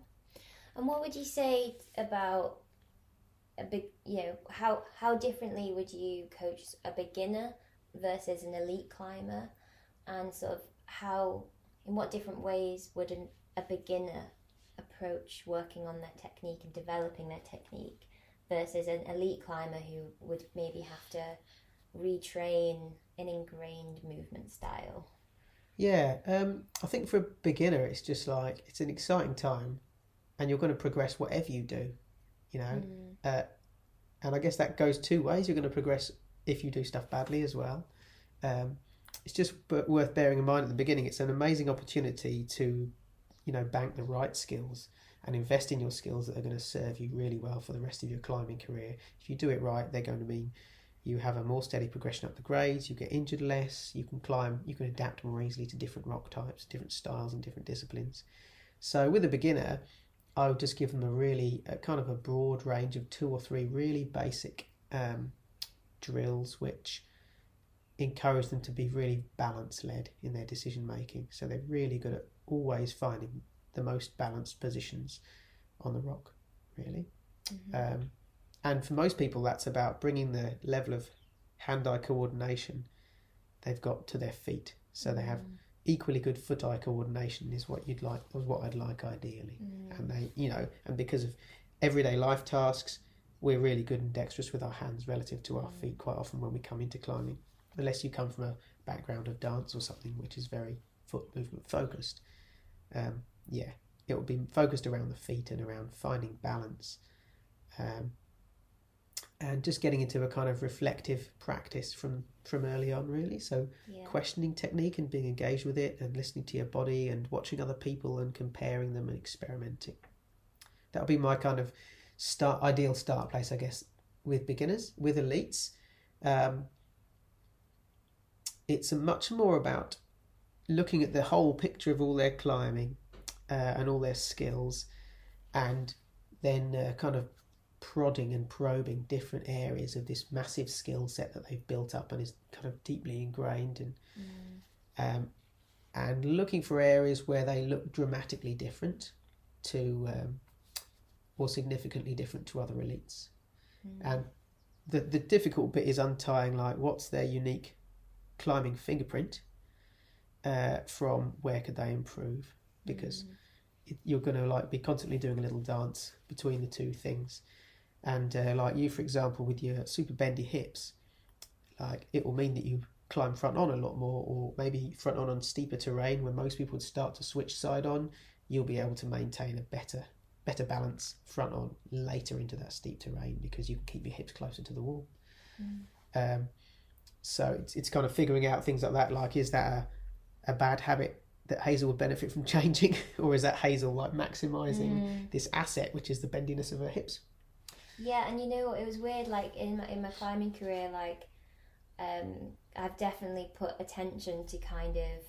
And what would you say about a big, you know, how how differently would you coach a beginner versus an elite climber, and sort of how, in what different ways would an, a beginner approach working on their technique and developing their technique versus an elite climber who would maybe have to retrain an ingrained movement style? Yeah, um, I think for a beginner, it's just like it's an exciting time, and you're going to progress whatever you do, you know. Mm. Uh, and I guess that goes two ways. You're going to progress if you do stuff badly as well. Um, it's just worth bearing in mind at the beginning. It's an amazing opportunity to, you know, bank the right skills and invest in your skills that are going to serve you really well for the rest of your climbing career. If you do it right, they're going to mean you have a more steady progression up the grades. You get injured less. You can climb. You can adapt more easily to different rock types, different styles, and different disciplines. So with a beginner, I would just give them a really a kind of a broad range of two or three really basic um, drills, which encourage them to be really balance led in their decision making. So they're really good at always finding the most balanced positions on the rock, really. Mhm. Um, and for most people, that's about bringing the level of hand-eye coordination they've got to their feet. So they have equally good foot-eye coordination is what you'd like, or what I'd like ideally. Mm. And they, you know, and because of everyday life tasks, we're really good and dexterous with our hands relative to our feet quite often when we come into climbing. Unless you come from a background of dance or something which is very foot movement focused. Um, yeah, it will be focused around the feet and around finding balance. Um, and just getting into a kind of reflective practice from from early on really so Yeah. questioning technique and being engaged with it and listening to your body and watching other people and comparing them and experimenting that'll be my kind of start ideal start place i guess with beginners with elites um, it's a much more about looking at the whole picture of all their climbing uh, and all their skills and then uh, kind of prodding and probing different areas of this massive skill set that they've built up and is kind of deeply ingrained and Mm. um, and looking for areas where they look dramatically different to um, or significantly different to other elites Mm. and the the difficult bit is untying like what's their unique climbing fingerprint uh, from where could they improve because Mm. it, you're going to like be constantly doing a little dance between the two things and uh, like you for example with your super bendy hips like it will mean that you climb front on a lot more or maybe front on on steeper terrain where most people would start to switch side on you'll be able to maintain a better better balance front on later into that steep terrain because you can keep your hips closer to the wall um, so it's, it's kind of figuring out things like that like is that a, a bad habit that Hazel would benefit from changing, or is that Hazel like maximizing Mm. this asset, which is the bendiness of her hips? Yeah, and you know it was weird. Like in my in my climbing career, like um, I've definitely put attention to kind of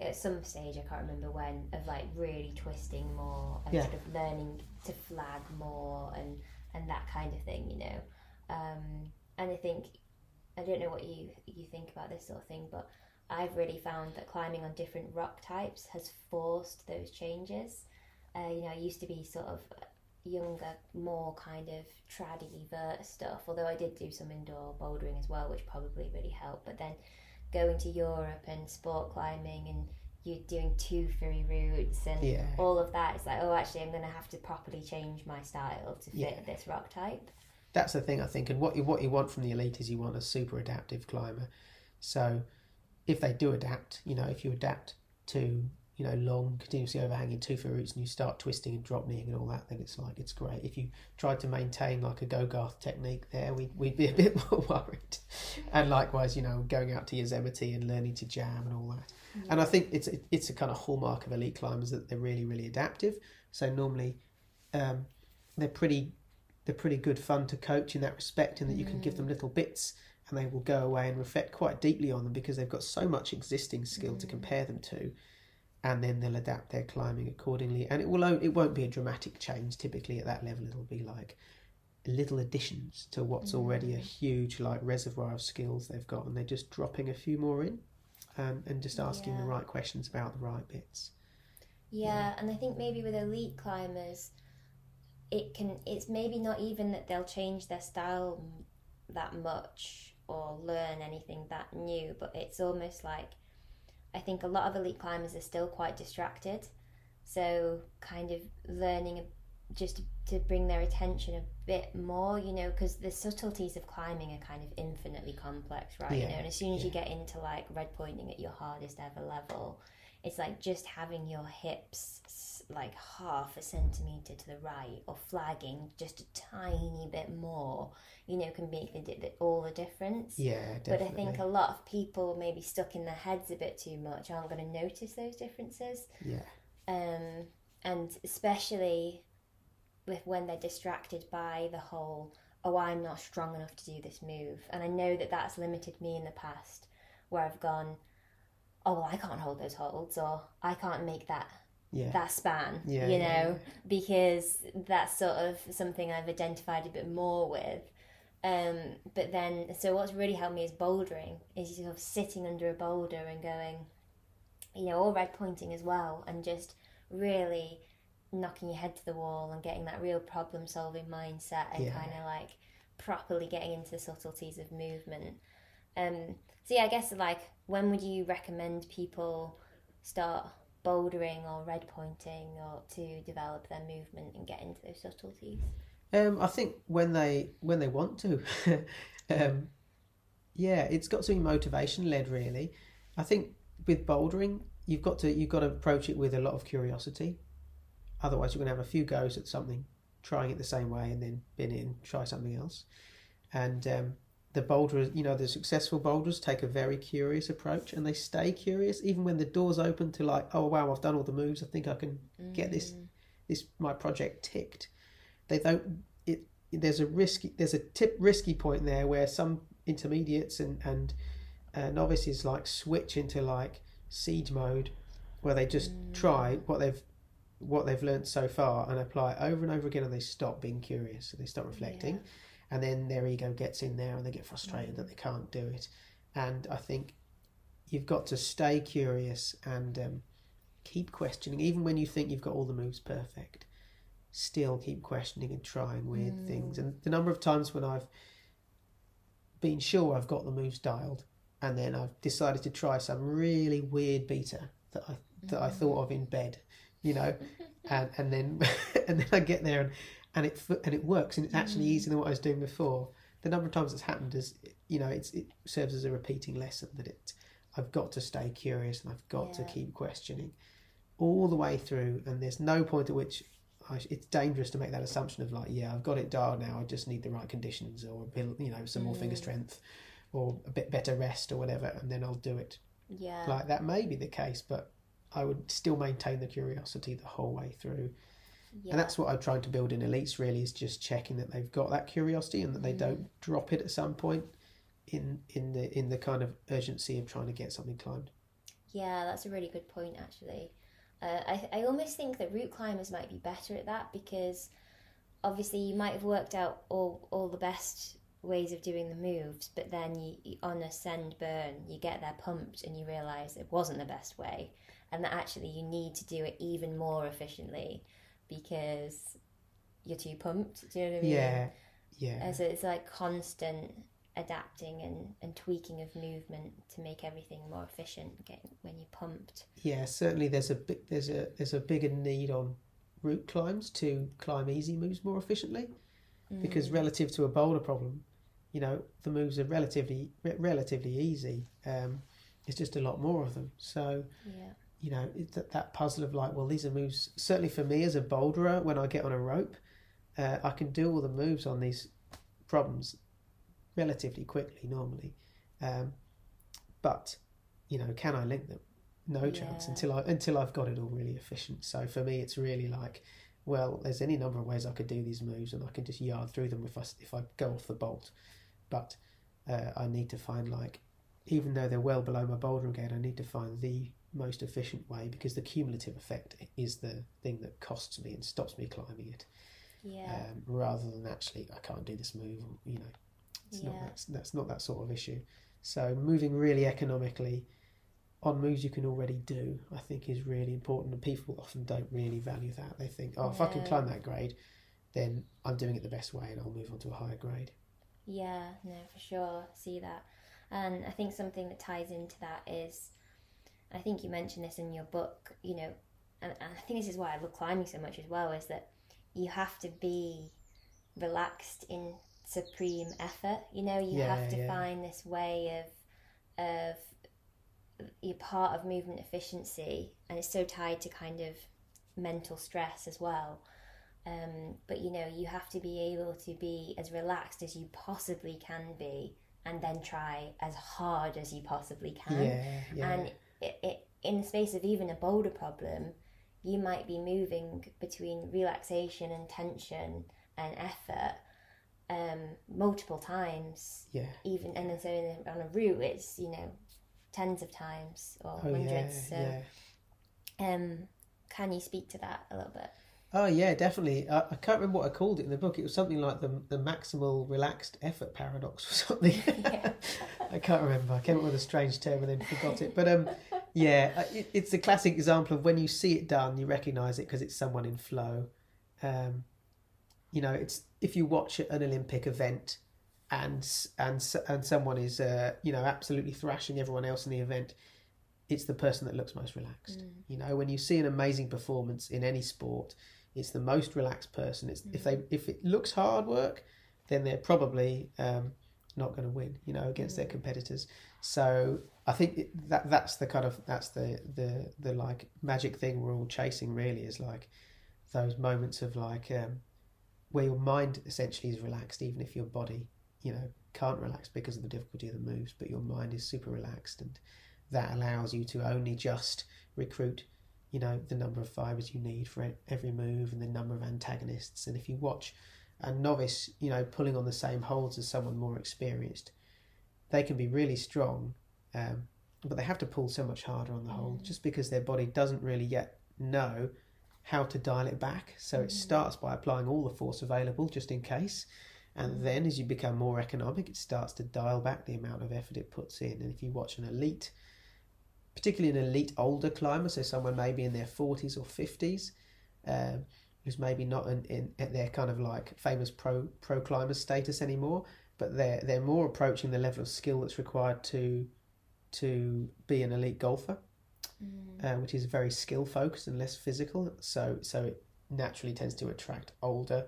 at some stage I can't remember when of like really twisting more and Yeah. sort of learning to flag more and and that kind of thing. You know, um, and I think I don't know what you you think about this sort of thing, but I've really found that climbing on different rock types has forced those changes. Uh, you know, I used to be sort of younger, more kind of traddy vert stuff. Although I did do some indoor bouldering as well, which probably really helped. But then going to Europe and sport climbing and you're doing two free routes and Yeah. all of that, it's like, oh, actually, I'm going to have to properly change my style to fit Yeah. this rock type. That's the thing I think, and what you what you want from the elite is you want a super adaptive climber. So if they do adapt, you know, if you adapt to you know long continuously overhanging tufa routes and you start twisting and drop kneeing and all that, then it's like it's great. If you tried to maintain like a Gogarth technique there, we'd, we'd be a bit more worried. And likewise, you know, going out to Yosemite and learning to jam and all that. And I mm. think it's it's a kind of hallmark of elite climbers that they're really really adaptive. So normally, um, they're pretty they're pretty good fun to coach in that respect, in that you can give them mm. little bits and they will go away and reflect quite deeply on them because they've got so much existing skill to mm. compare them to, and then they'll adapt their climbing accordingly. And it will it won't be a dramatic change typically at that level. It'll be like little additions to what's already a huge like reservoir of skills they've got, and they're just dropping a few more in, um, and just asking the right questions about the right bits. Yeah, and I think maybe with elite climbers, it can. It's maybe not even that they'll change their style that much or learn anything that new, but it's almost like I think a lot of elite climbers are still quite distracted, so kind of learning just to bring their attention a bit more, you know, because the subtleties of climbing are kind of infinitely complex, right? you know, and as soon as you get into like red pointing at your hardest ever level, it's like just having your hips like half a centimeter to the right or flagging just a tiny bit more you know can make the, the, all the difference. Yeah, definitely. but i think a lot of people maybe stuck in their heads a bit too much aren't going to notice those differences. Yeah, um, and especially with when they're distracted by the whole oh i'm not strong enough to do this move. And i know that that's limited me in the past where i've gone oh well i can't hold those holds or i can't make that yeah, that span Yeah, you know because that's sort of something i've identified a bit more with. Um, but then so what's really helped me is bouldering is sort of sitting under a boulder and going you know or red pointing as well and just really knocking your head to the wall and getting that real problem solving mindset and Yeah. kind of like properly getting into the subtleties of movement. Um, so yeah i guess like when would you recommend people start bouldering or red pointing or to develop their movement and get into those subtleties Um, I think when they when they want to, um, yeah, it's got to be motivation led. Really, I think with bouldering, you've got to you've got to approach it with a lot of curiosity. Otherwise, you're going to have a few goes at something, trying it the same way, and then bin it and try something else. And um, the boulders, you know, the successful boulders take a very curious approach, and they stay curious even when the doors open to like, oh wow, I've done all the moves. I think I can get this this my project ticked. They don't. It there's a risky there's a tip risky point there where some intermediates and and uh, novices like switch into like siege mode, where they just try what they've what they've learned so far and apply it over and over again, and they stop being curious, so they stop reflecting, and then their ego gets in there and they get frustrated that they can't do it. And I think you've got to stay curious and um, keep questioning, even when you think you've got all the moves perfect. Still keep questioning and trying weird things. And the number of times when I've been sure I've got the moves dialed, and then I've decided to try some really weird beta that I that I thought of in bed, you know, and and then and then I get there and and it and it works and it's actually mm. easier than what I was doing before. The number of times it's happened is, you know, it's it serves as a repeating lesson that it I've got to stay curious and I've got to keep questioning all the way through. And there's no point at which I, sh- it's dangerous to make that assumption of like, yeah, I've got it dialed now. I just need the right conditions or a bit, you know some more finger mm. strength or a bit better rest or whatever, and then I'll do it. Yeah. Like that may be the case, but I would still maintain the curiosity the whole way through. Yeah. And that's what I'm trying to build in elites really is just checking that they've got that curiosity and that they Mm. don't drop it at some point in in the in the kind of urgency of trying to get something climbed. Yeah, that's a really good point, actually. Uh, I, I almost think that route climbers might be better at that because obviously you might have worked out all, all the best ways of doing the moves, but then you, you on a send burn, you get there pumped and you realise it wasn't the best way, and that actually you need to do it even more efficiently because you're too pumped. Do you know what I mean? Yeah. Yeah. And so it's like constant adapting and, and tweaking of movement to make everything more efficient when you're pumped. Yeah, certainly there's a big there's a there's a bigger need on route climbs to climb easy moves more efficiently because Mm. relative to a boulder problem, you know, the moves are relatively re- relatively easy. Um, it's just a lot more of them. So Yeah. You know it, that that puzzle of like, well, these are moves. Certainly for me as a boulderer, when I get on a rope, uh, I can do all the moves on these problems relatively quickly normally. Um, but you know, can I link them? No chance until I until I've got it all really efficient. So for me, it's really like, well, there's any number of ways I could do these moves, and I can just yard through them if I if I go off the bolt. But uh, I need to find like, even though they're well below my boulder again, I need to find the most efficient way because the cumulative effect is the thing that costs me and stops me climbing it, Yeah. um, rather than actually I can't do this move. You know, it's not that's, that's not that sort of issue. So moving really economically on moves you can already do, I think is really important, and people often don't really value that. They think, oh, if I can climb that grade, then I'm doing it the best way, and I'll move on to a higher grade. Yeah, no, for sure. See that. And I think something that ties into that is, I think you mentioned this in your book, you know, and, and I think this is why I love climbing so much as well, is that you have to be relaxed in supreme effort. You know, you Yeah, have to yeah. find this way of, of, you're part of movement efficiency, and it's so tied to kind of mental stress as well. Um, but you know, you have to be able to be as relaxed as you possibly can be, and then try as hard as you possibly can. yeah, yeah, And it, it, in the space of even a boulder problem, you might be moving between relaxation and tension and effort um, multiple times, yeah. even and then so in on a route, it's you know tens of times or Oh hundreds. yeah, so, yeah. um, can you speak to that a little bit? Oh yeah, definitely. I, I can't remember what I called it in the book. It was something like the the maximal relaxed effort paradox or something. Yeah. I can't remember. I came up with a strange term and then forgot it. But um, yeah, uh, it, it's a classic example of when you see it done, you recognise it because it's someone in flow. Um, you know, it's if you watch an Olympic event and and and someone is uh, you know absolutely thrashing everyone else in the event, it's the person that looks most relaxed. You know, when you see an amazing performance in any sport, it's the most relaxed person. It's if they if it looks hard work, then they're probably um, not going to win. You know, against their competitors. So I think that that's the kind of that's the the the like magic thing we're all chasing. Really, is like those moments of like um, where your mind essentially is relaxed, even if your body, you know, can't relax because of the difficulty of the moves, but your mind is super relaxed, and that allows you to only just recruit, you know, the number of fibers you need for every move and the number of antagonists. And if you watch a novice, you know, pulling on the same holds as someone more experienced, they can be really strong, um, but they have to pull so much harder on the hold just because their body doesn't really yet know how to dial it back. So it starts by applying all the force available just in case. And then as you become more economic, it starts to dial back the amount of effort it puts in. And if you watch an elite, particularly an elite older climber, so someone maybe in their 40s or 50s, um, who's maybe not in, in at their kind of like famous pro pro climber status anymore, but they're they're more approaching the level of skill that's required to to be an elite golfer, uh, which is very skill focused and less physical. So so it naturally tends to attract older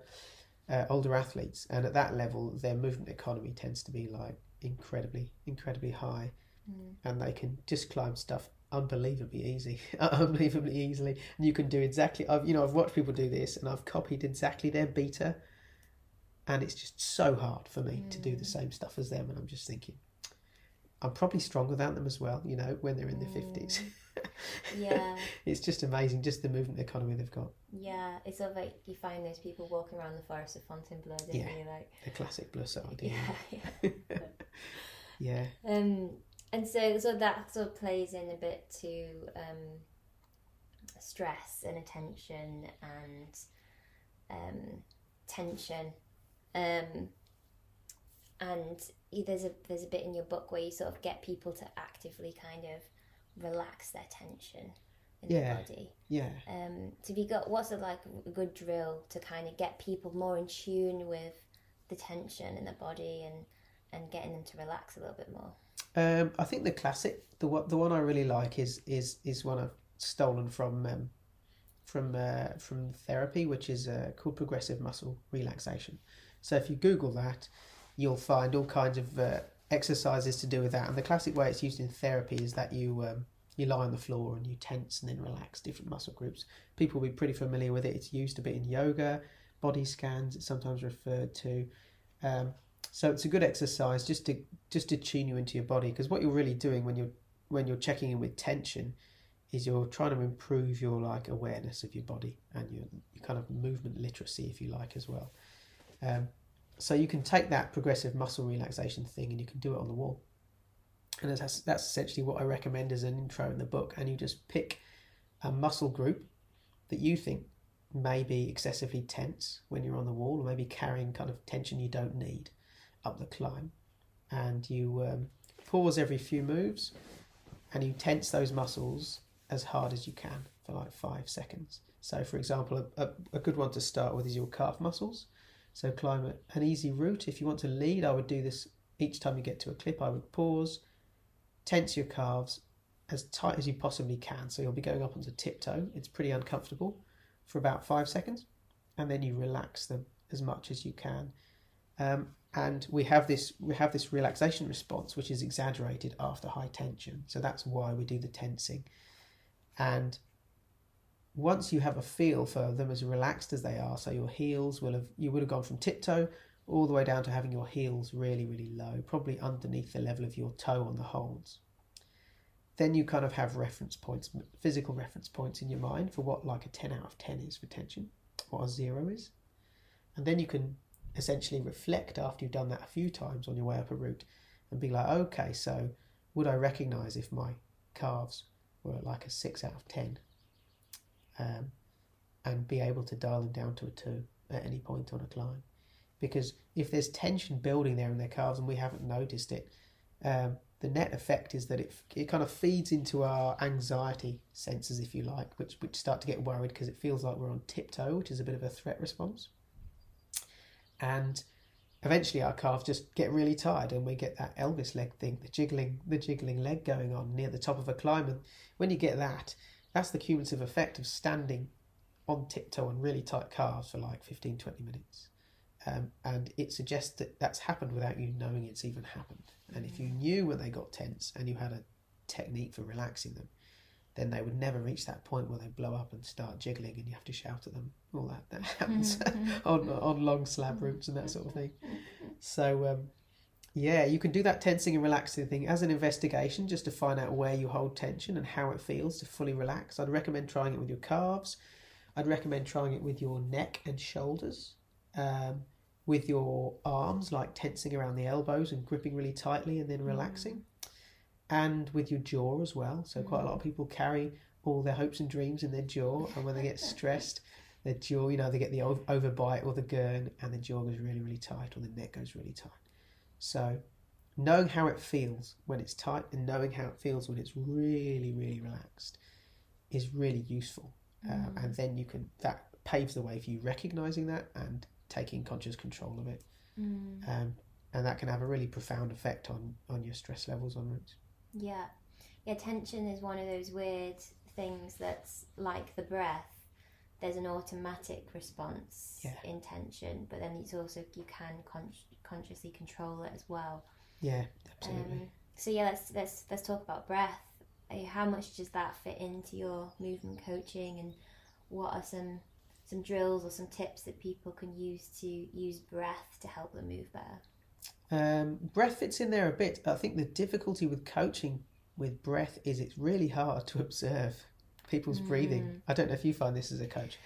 uh, older athletes, and at that level, their movement economy tends to be like incredibly incredibly high, and they can just climb stuff unbelievably easy, unbelievably easily. And you can do exactly. I've you know I've watched people do this, and I've copied exactly their beta, and it's just so hard for me to do the same stuff as them. And I'm just thinking, I'm probably strong without them as well. You know, when they're in their Mm. fifties, Yeah. it's just amazing, just the movement economy they've got. Yeah, it's sort of like you find those people walking around the forest of Fontainebleau, don't Yeah. you? Like, The classic Bleausard idea. yeah, yeah. yeah, Um, and so, so that sort of plays in a bit to um, stress and attention and um, tension. Um, and there's a there's a bit in your book where you sort of get people to actively kind of relax their tension in Yeah. their body. yeah. Um, to be got what's it like a good drill to kind of get people more in tune with the tension in the body and and getting them to relax a little bit more. Um, I think the classic, the one, the one I really like is is is one I've stolen from um, from uh, from therapy, which is uh, called progressive muscle relaxation. So if you Google that, you'll find all kinds of uh, exercises to do with that. And the classic way it's used in therapy is that you um, you lie on the floor and you tense and then relax different muscle groups. People will be pretty familiar with it. It's used a bit in yoga, body scans. It's sometimes referred to. Um, so it's a good exercise just to just to tune you into your body because what you're really doing when you're when you're checking in with tension is you're trying to improve your like awareness of your body and your, your kind of movement literacy if you like as well um, so you can take that progressive muscle relaxation thing and you can do it on the wall and that's that's essentially what I recommend as an intro in the book and you just pick a muscle group that you think may be excessively tense when you're on the wall or maybe carrying kind of tension you don't need up the climb and you um, pause every few moves and you tense those muscles as hard as you can for like five seconds. So, for example, a, a, a good one to start with is your calf muscles. So, climb an easy route. If you want to lead, I would do this each time you get to a clip. I would pause, tense your calves as tight as you possibly can. So, you'll be going up onto tiptoe. It's pretty uncomfortable for about five seconds, and then you relax them as much as you can. Um, and we have this we have this relaxation response which is exaggerated after high tension so that's why we do the tensing and once you have a feel for them as relaxed as they are so your heels will have you would have gone from tiptoe all the way down to having your heels really really low probably underneath the level of your toe on the holds. Then you kind of have reference points physical reference points in your mind for what like a 10 out of 10 is for tension what a zero is. And then you can essentially reflect after you've done that a few times on your way up a route and be like, okay, so would I recognize if my calves were like a six out of 10 um, and be able to dial them down to a two at any point on a climb? Because if there's tension building there in their calves and we haven't noticed it, um, the net effect is that it, it kind of feeds into our anxiety senses, if you like, which, which start to get worried because it feels like we're on tiptoe, which is a bit of a threat response and eventually our calves just get really tired and we get that Elvis leg thing, the jiggling the jiggling leg going on near the top of a climb and when you get that, that's the cumulative effect of standing on tiptoe on really tight calves for like 15 20 minutes. Um, and it suggests that that's happened without you knowing it's even happened. And if you knew when they got tense and you had a technique for relaxing them, then they would never reach that point where they blow up and start jiggling and you have to shout at them. All that that happens on on long slab routes and that sort of thing. So um, yeah, you can do that tensing and relaxing thing as an investigation just to find out where you hold tension and how it feels to fully relax. I'd recommend trying it with your calves. I'd recommend trying it with your neck and shoulders. Um, with your arms, like tensing around the elbows and gripping really tightly and then relaxing. And with your jaw as well. So, quite a lot of people carry all their hopes and dreams in their jaw, and when they get stressed, their jaw, you know, they get the overbite or the gurn, and the jaw goes really, really tight, or the neck goes really tight. So, knowing how it feels when it's tight and knowing how it feels when it's really, really relaxed is really useful. Um, and then you can, that paves the way for you recognizing that and taking conscious control of it. Mm. Um, and that can have a really profound effect on, on your stress levels on routes. Yeah. Yeah, tension is one of those weird things that's like the breath. There's an automatic response Yeah. in tension, but then it's also you can con- consciously control it as well. Yeah, absolutely. Um, so yeah, let's let's let's talk about breath. Uh, How much does that fit into your movement coaching, and what are some some drills or some tips that people can use to use breath to help them move better? Um, breath fits in there a bit. I think the difficulty with coaching with breath is it's really hard to observe people's breathing. I don't know if you find this as a coach.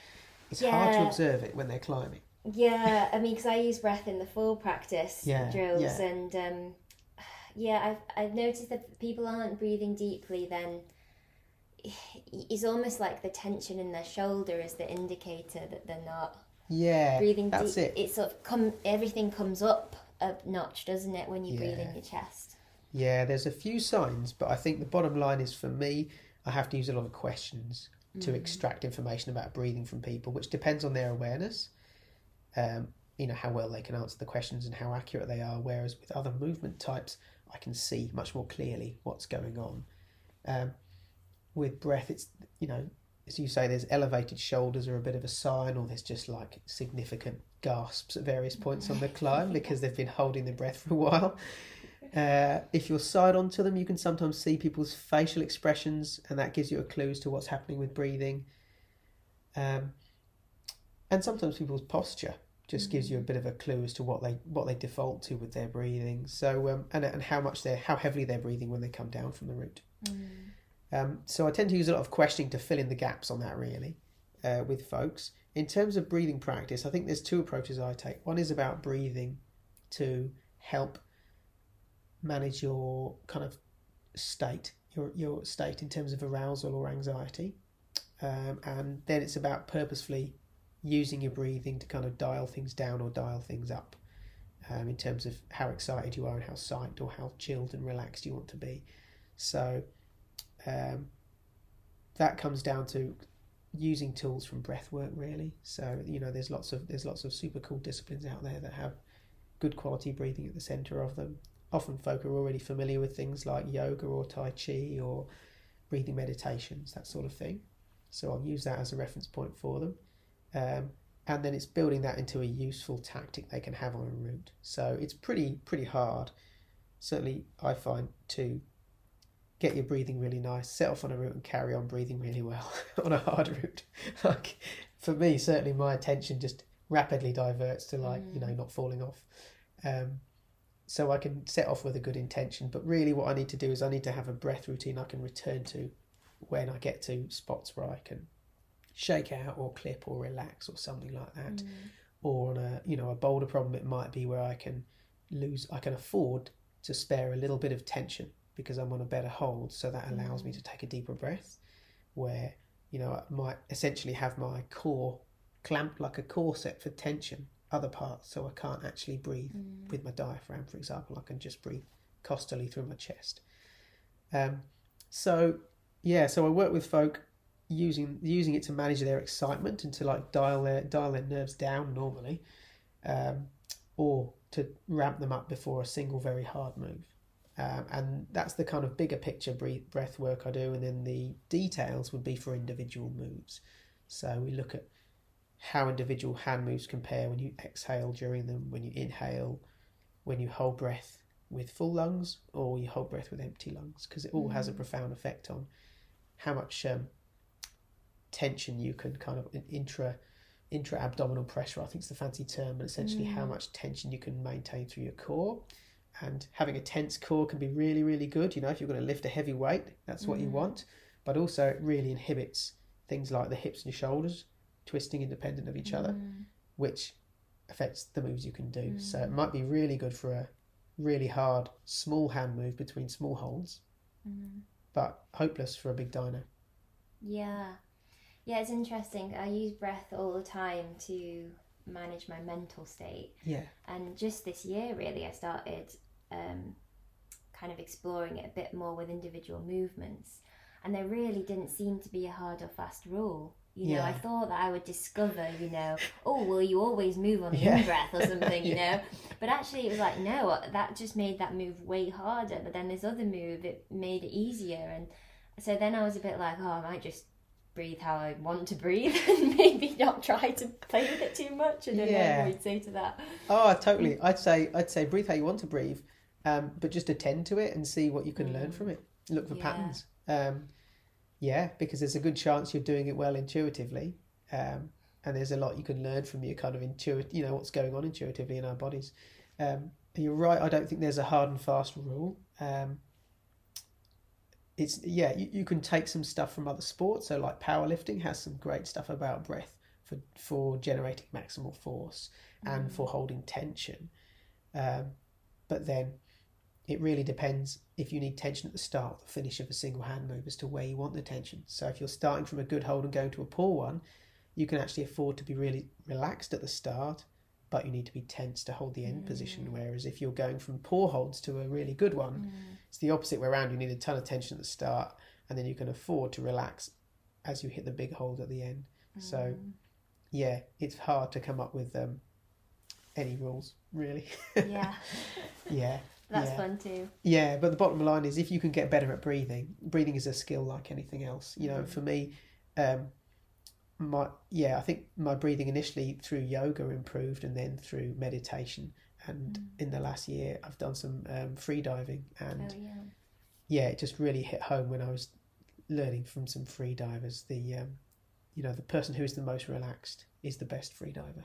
It's hard to Mm. Observe it when they're climbing. Yeah, I mean, because I use breath in the full practice Yeah, drills, yeah. and um, yeah, I've I've noticed that people aren't breathing deeply, then it's almost like the tension in their shoulder is the indicator that they're not Yeah, breathing that's deep. it. It sort of come everything comes up a notch, doesn't it, when you breathe in your chest? Yeah, there's a few signs, but I think the bottom line is for me, I have to use a lot of questions to extract information about breathing from people, which depends on their awareness. Um, you know how well they can answer the questions and how accurate they are. Whereas with other movement types, I can see much more clearly what's going on. Um, with breath, it's you know as you say, there's elevated shoulders are a bit of a sign, or there's just like significant gasps at various points on the climb because they've been holding their breath for a while. Uh, if you're side onto them, you can sometimes see people's facial expressions, and that gives you a clue as to what's happening with breathing. Um, and sometimes people's posture just gives you a bit of a clue as to what they what they default to with their breathing. So um, and and how much they're how heavily they're breathing when they come down from the route. Um, so I tend to use a lot of questioning to fill in the gaps on that really uh, with folks. In terms of breathing practice, I think there's two approaches I take. One is about breathing to help manage your kind of state, your your state in terms of arousal or anxiety, um, and then it's about purposefully using your breathing to kind of dial things down or dial things up, um, in terms of how excited you are and how psyched or how chilled and relaxed you want to be. So um, that comes down to using tools from breath work really. So you know there's lots of there's lots of super cool disciplines out there that have good quality breathing at the center of them often folk are already familiar with things like yoga or tai chi or breathing meditations that sort of thing. So i'll use that as a reference point for them. Um, and then it's building that into a useful tactic they can have on a route. So it's pretty pretty hard. Certainly i find to get your breathing really nice, set off on a route and carry on breathing really well on a hard route. like for me, certainly my attention just rapidly diverts to like, you know, not falling off. Um, so I can set off with a good intention, but really what I need to do is I need to have a breath routine I can return to when I get to spots where I can shake out or clip or relax or something like that. Mm. Or on a you know, a boulder problem it might be where I can lose I can afford to spare a little bit of tension because I'm on a better hold, so that allows me mm. to take a deeper breath where, you know, I might essentially have my core clamped like a corset for tension, other parts, so I can't actually breathe with my diaphragm, for example. I can just breathe costally through my chest. Um, so yeah, so I work with folk using using it to manage their excitement and to like dial their dial their nerves down normally, um, or to ramp them up before a single very hard move. Um, and that's the kind of bigger picture breath work I do, and then the details would be for individual moves. So we look at how individual hand moves compare when you exhale during them, when you inhale, when you hold breath with full lungs, or you hold breath with empty lungs, because it all has a mm. profound effect on how much um, tension you can kind of intra intra abdominal pressure. I think it's the fancy term, but essentially how mm. much tension you can maintain through your core. And having a tense core can be really, really good. You know, if you're going to lift a heavy weight, that's what you mm. want. But also, it really inhibits things like the hips and shoulders twisting independent of each other, mm. which affects the moves you can do. Mm. So it might be really good for a really hard small hand move between small holds, mm-hmm. but hopeless for a big dyno. Yeah. Yeah, it's interesting. I use breath all the time to manage my mental state. Yeah. And just this year, really, I started um, kind of exploring it a bit more with individual movements. And there really didn't seem to be a hard or fast rule. You know, I thought that I would discover, you know, oh, well, you always move on the Yeah. in breath or something, you Yeah. know. But actually, it was like, no, that just made that move way harder. But then this other move, it made it easier. And so then I was a bit like, oh, I might just breathe how I want to breathe and maybe not try to play with it too much. I don't Yeah. know what you'd say to that. Oh, totally. I'd say I'd say breathe how you want to breathe, um, but just attend to it and see what you can learn from it. Look for Yeah. patterns. Um, yeah, because there's a good chance you're doing it well intuitively, um, and there's a lot you can learn from your kind of intuit, you know, what's going on intuitively in our bodies. Um, you're right. I don't think there's a hard and fast rule. Um, it's yeah, you, you can take some stuff from other sports. So like powerlifting has some great stuff about breath for for generating maximal force and for holding tension. Um, but then it really depends if you need tension at the start or the finish of a single hand move as to where you want the tension. So if you're starting from a good hold and going to a poor one, you can actually afford to be really relaxed at the start, but you need to be tense to hold the end position. Mm. Whereas if you're going from poor holds to a really good one, mm. it's the opposite way around. You need a ton of tension at the start, and then you can afford to relax as you hit the big hold at the end. So mm. yeah, it's hard to come up with um, any rules really. Yeah, yeah. That's yeah. fun too. Yeah, but the bottom line is if you can get better at breathing, breathing is a skill like anything else. You know, for me, um, my yeah, I think my breathing initially through yoga improved, and then through meditation. And in the last year, I've done some um, free diving, and Oh yeah. yeah, it just really hit home when I was learning from some free divers. The um, you know the person who is the most relaxed is the best free diver,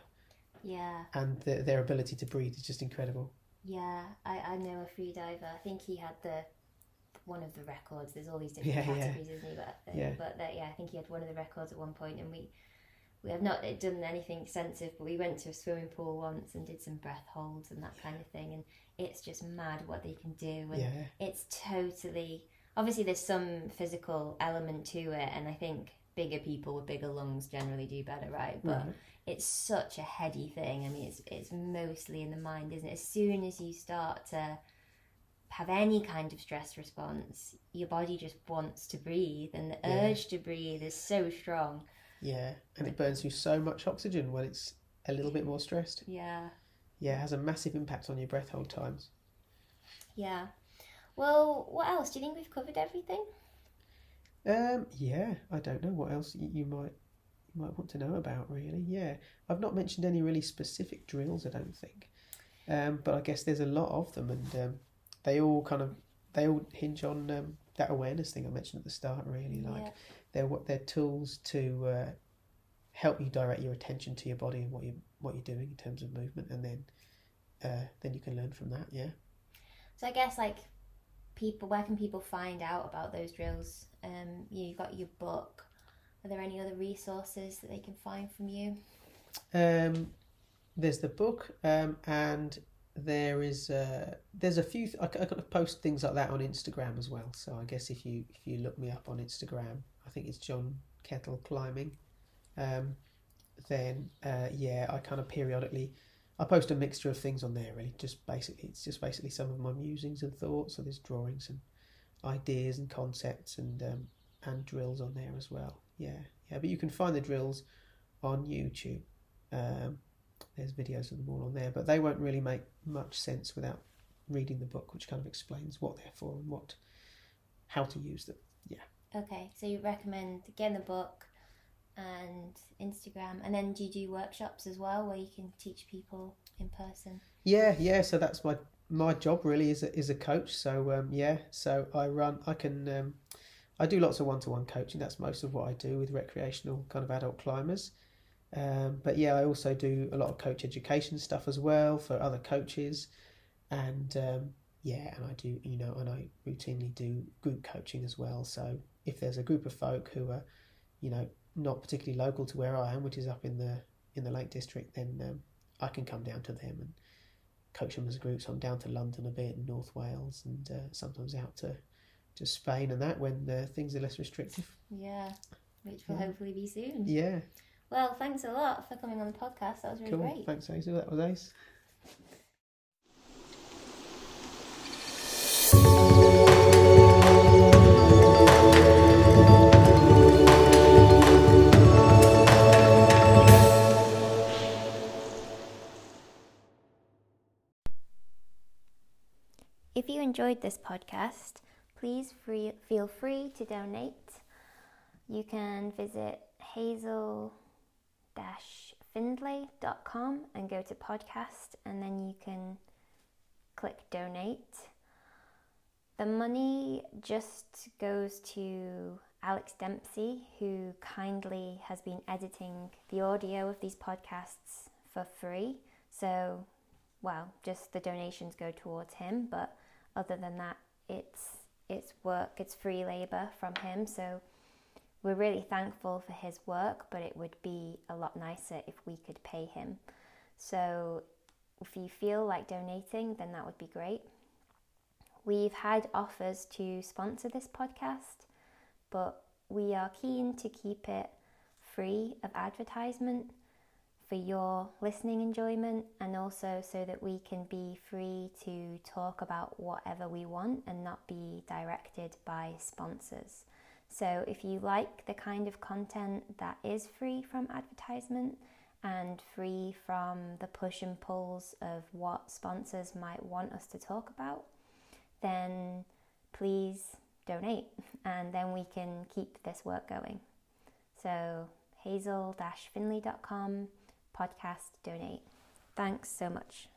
Yeah, and the, their ability to breathe is just incredible. Yeah. I, I know a freediver. I think he had the one of the records. There's all these different Yeah, yeah. categories, isn't he? But uh, Yeah. but that, yeah, I think he had one of the records at one point, and we we have not done anything extensive, but we went to a swimming pool once and did some breath holds and that kind of thing, and it's just mad what they can do, and Yeah, it's totally obviously there's some physical element to it, and I think bigger people with bigger lungs generally do better, right? But Right. It's such a heady thing. I mean, it's it's mostly in the mind, isn't it? As soon as you start to have any kind of stress response, your body just wants to breathe, and the Yeah. urge to breathe is so strong. yeah, and it burns you so much oxygen when it's a little bit more stressed. Yeah, Yeah, it has a massive impact on your breath hold times. yeah. Well, what else? Do you think we've covered everything? Um, yeah, I don't know what else you, you might you might want to know about. Really, yeah, I've not mentioned any really specific drills. I don't think, um, but I guess there's a lot of them, and um, they all kind of they all hinge on um, that awareness thing I mentioned at the start. Really, like Yeah. they're what they're tools to uh, help you direct your attention to your body and what you what you're doing in terms of movement, and then uh, then you can learn from that. Yeah. So I guess like people, where can people find out about those drills? Um, you got your book. Are there any other resources that they can find from you? Um, there's the book, um, and there is uh, there's a few. I, I kind of post things like that on Instagram as well. So I guess if you if you look me up on Instagram, I think it's John Kettle Climbing. Um, then uh, yeah, I kind of periodically I post a mixture of things on there. Really, just basically it's just basically some of my musings and thoughts. So there's drawings and ideas and concepts and um, and drills on there as well. Yeah, yeah. But you can find the drills on YouTube. Um, there's videos of them all on there, but they won't really make much sense without reading the book, which kind of explains what they're for and what how to use them. Yeah. Okay, so you recommend getting the book and Instagram, and then do you do workshops as well where you can teach people in person? Yeah, yeah. So that's my my job really is a, is a coach. So um, yeah, so I run. I can. Um, I do lots of one to one coaching. That's most of what I do with recreational kind of adult climbers. Um, but yeah, I also do a lot of coach education stuff as well for other coaches, and um, yeah, and I do you know, and I routinely do group coaching as well. So if there's a group of folk who are, you know, not particularly local to where I am, which is up in the in the Lake District, then um, I can come down to them and coach them as groups. I'm down to London a bit, and North Wales, and uh, sometimes out to to Spain and that when uh, things are less restrictive. Yeah, which will Yeah. hopefully be soon. Yeah, Well, thanks a lot for coming on the podcast. That was really cool. great. Thanks, Hazel. That was ace. If you enjoyed this podcast, please free, feel free to donate. You can visit hazel findlay.com and go to podcast, and then you can click donate. The money just goes to Alex Dempsey, who kindly has been editing the audio of these podcasts for free. So well, just the donations go towards him, but other than that, it's it's work, it's free labor from him. So we're really thankful for his work, but it would be a lot nicer if we could pay him. So if you feel like donating, then that would be great. We've had offers to sponsor this podcast, but we are keen to keep it free of advertisement for your listening enjoyment and also so that we can be free to talk about whatever we want and not be directed by sponsors. So, if you like the kind of content that is free from advertisement and free from the push and pulls of what sponsors might want us to talk about, then please donate and then we can keep this work going. So, hazel findlay.com podcast donate. Thanks so much.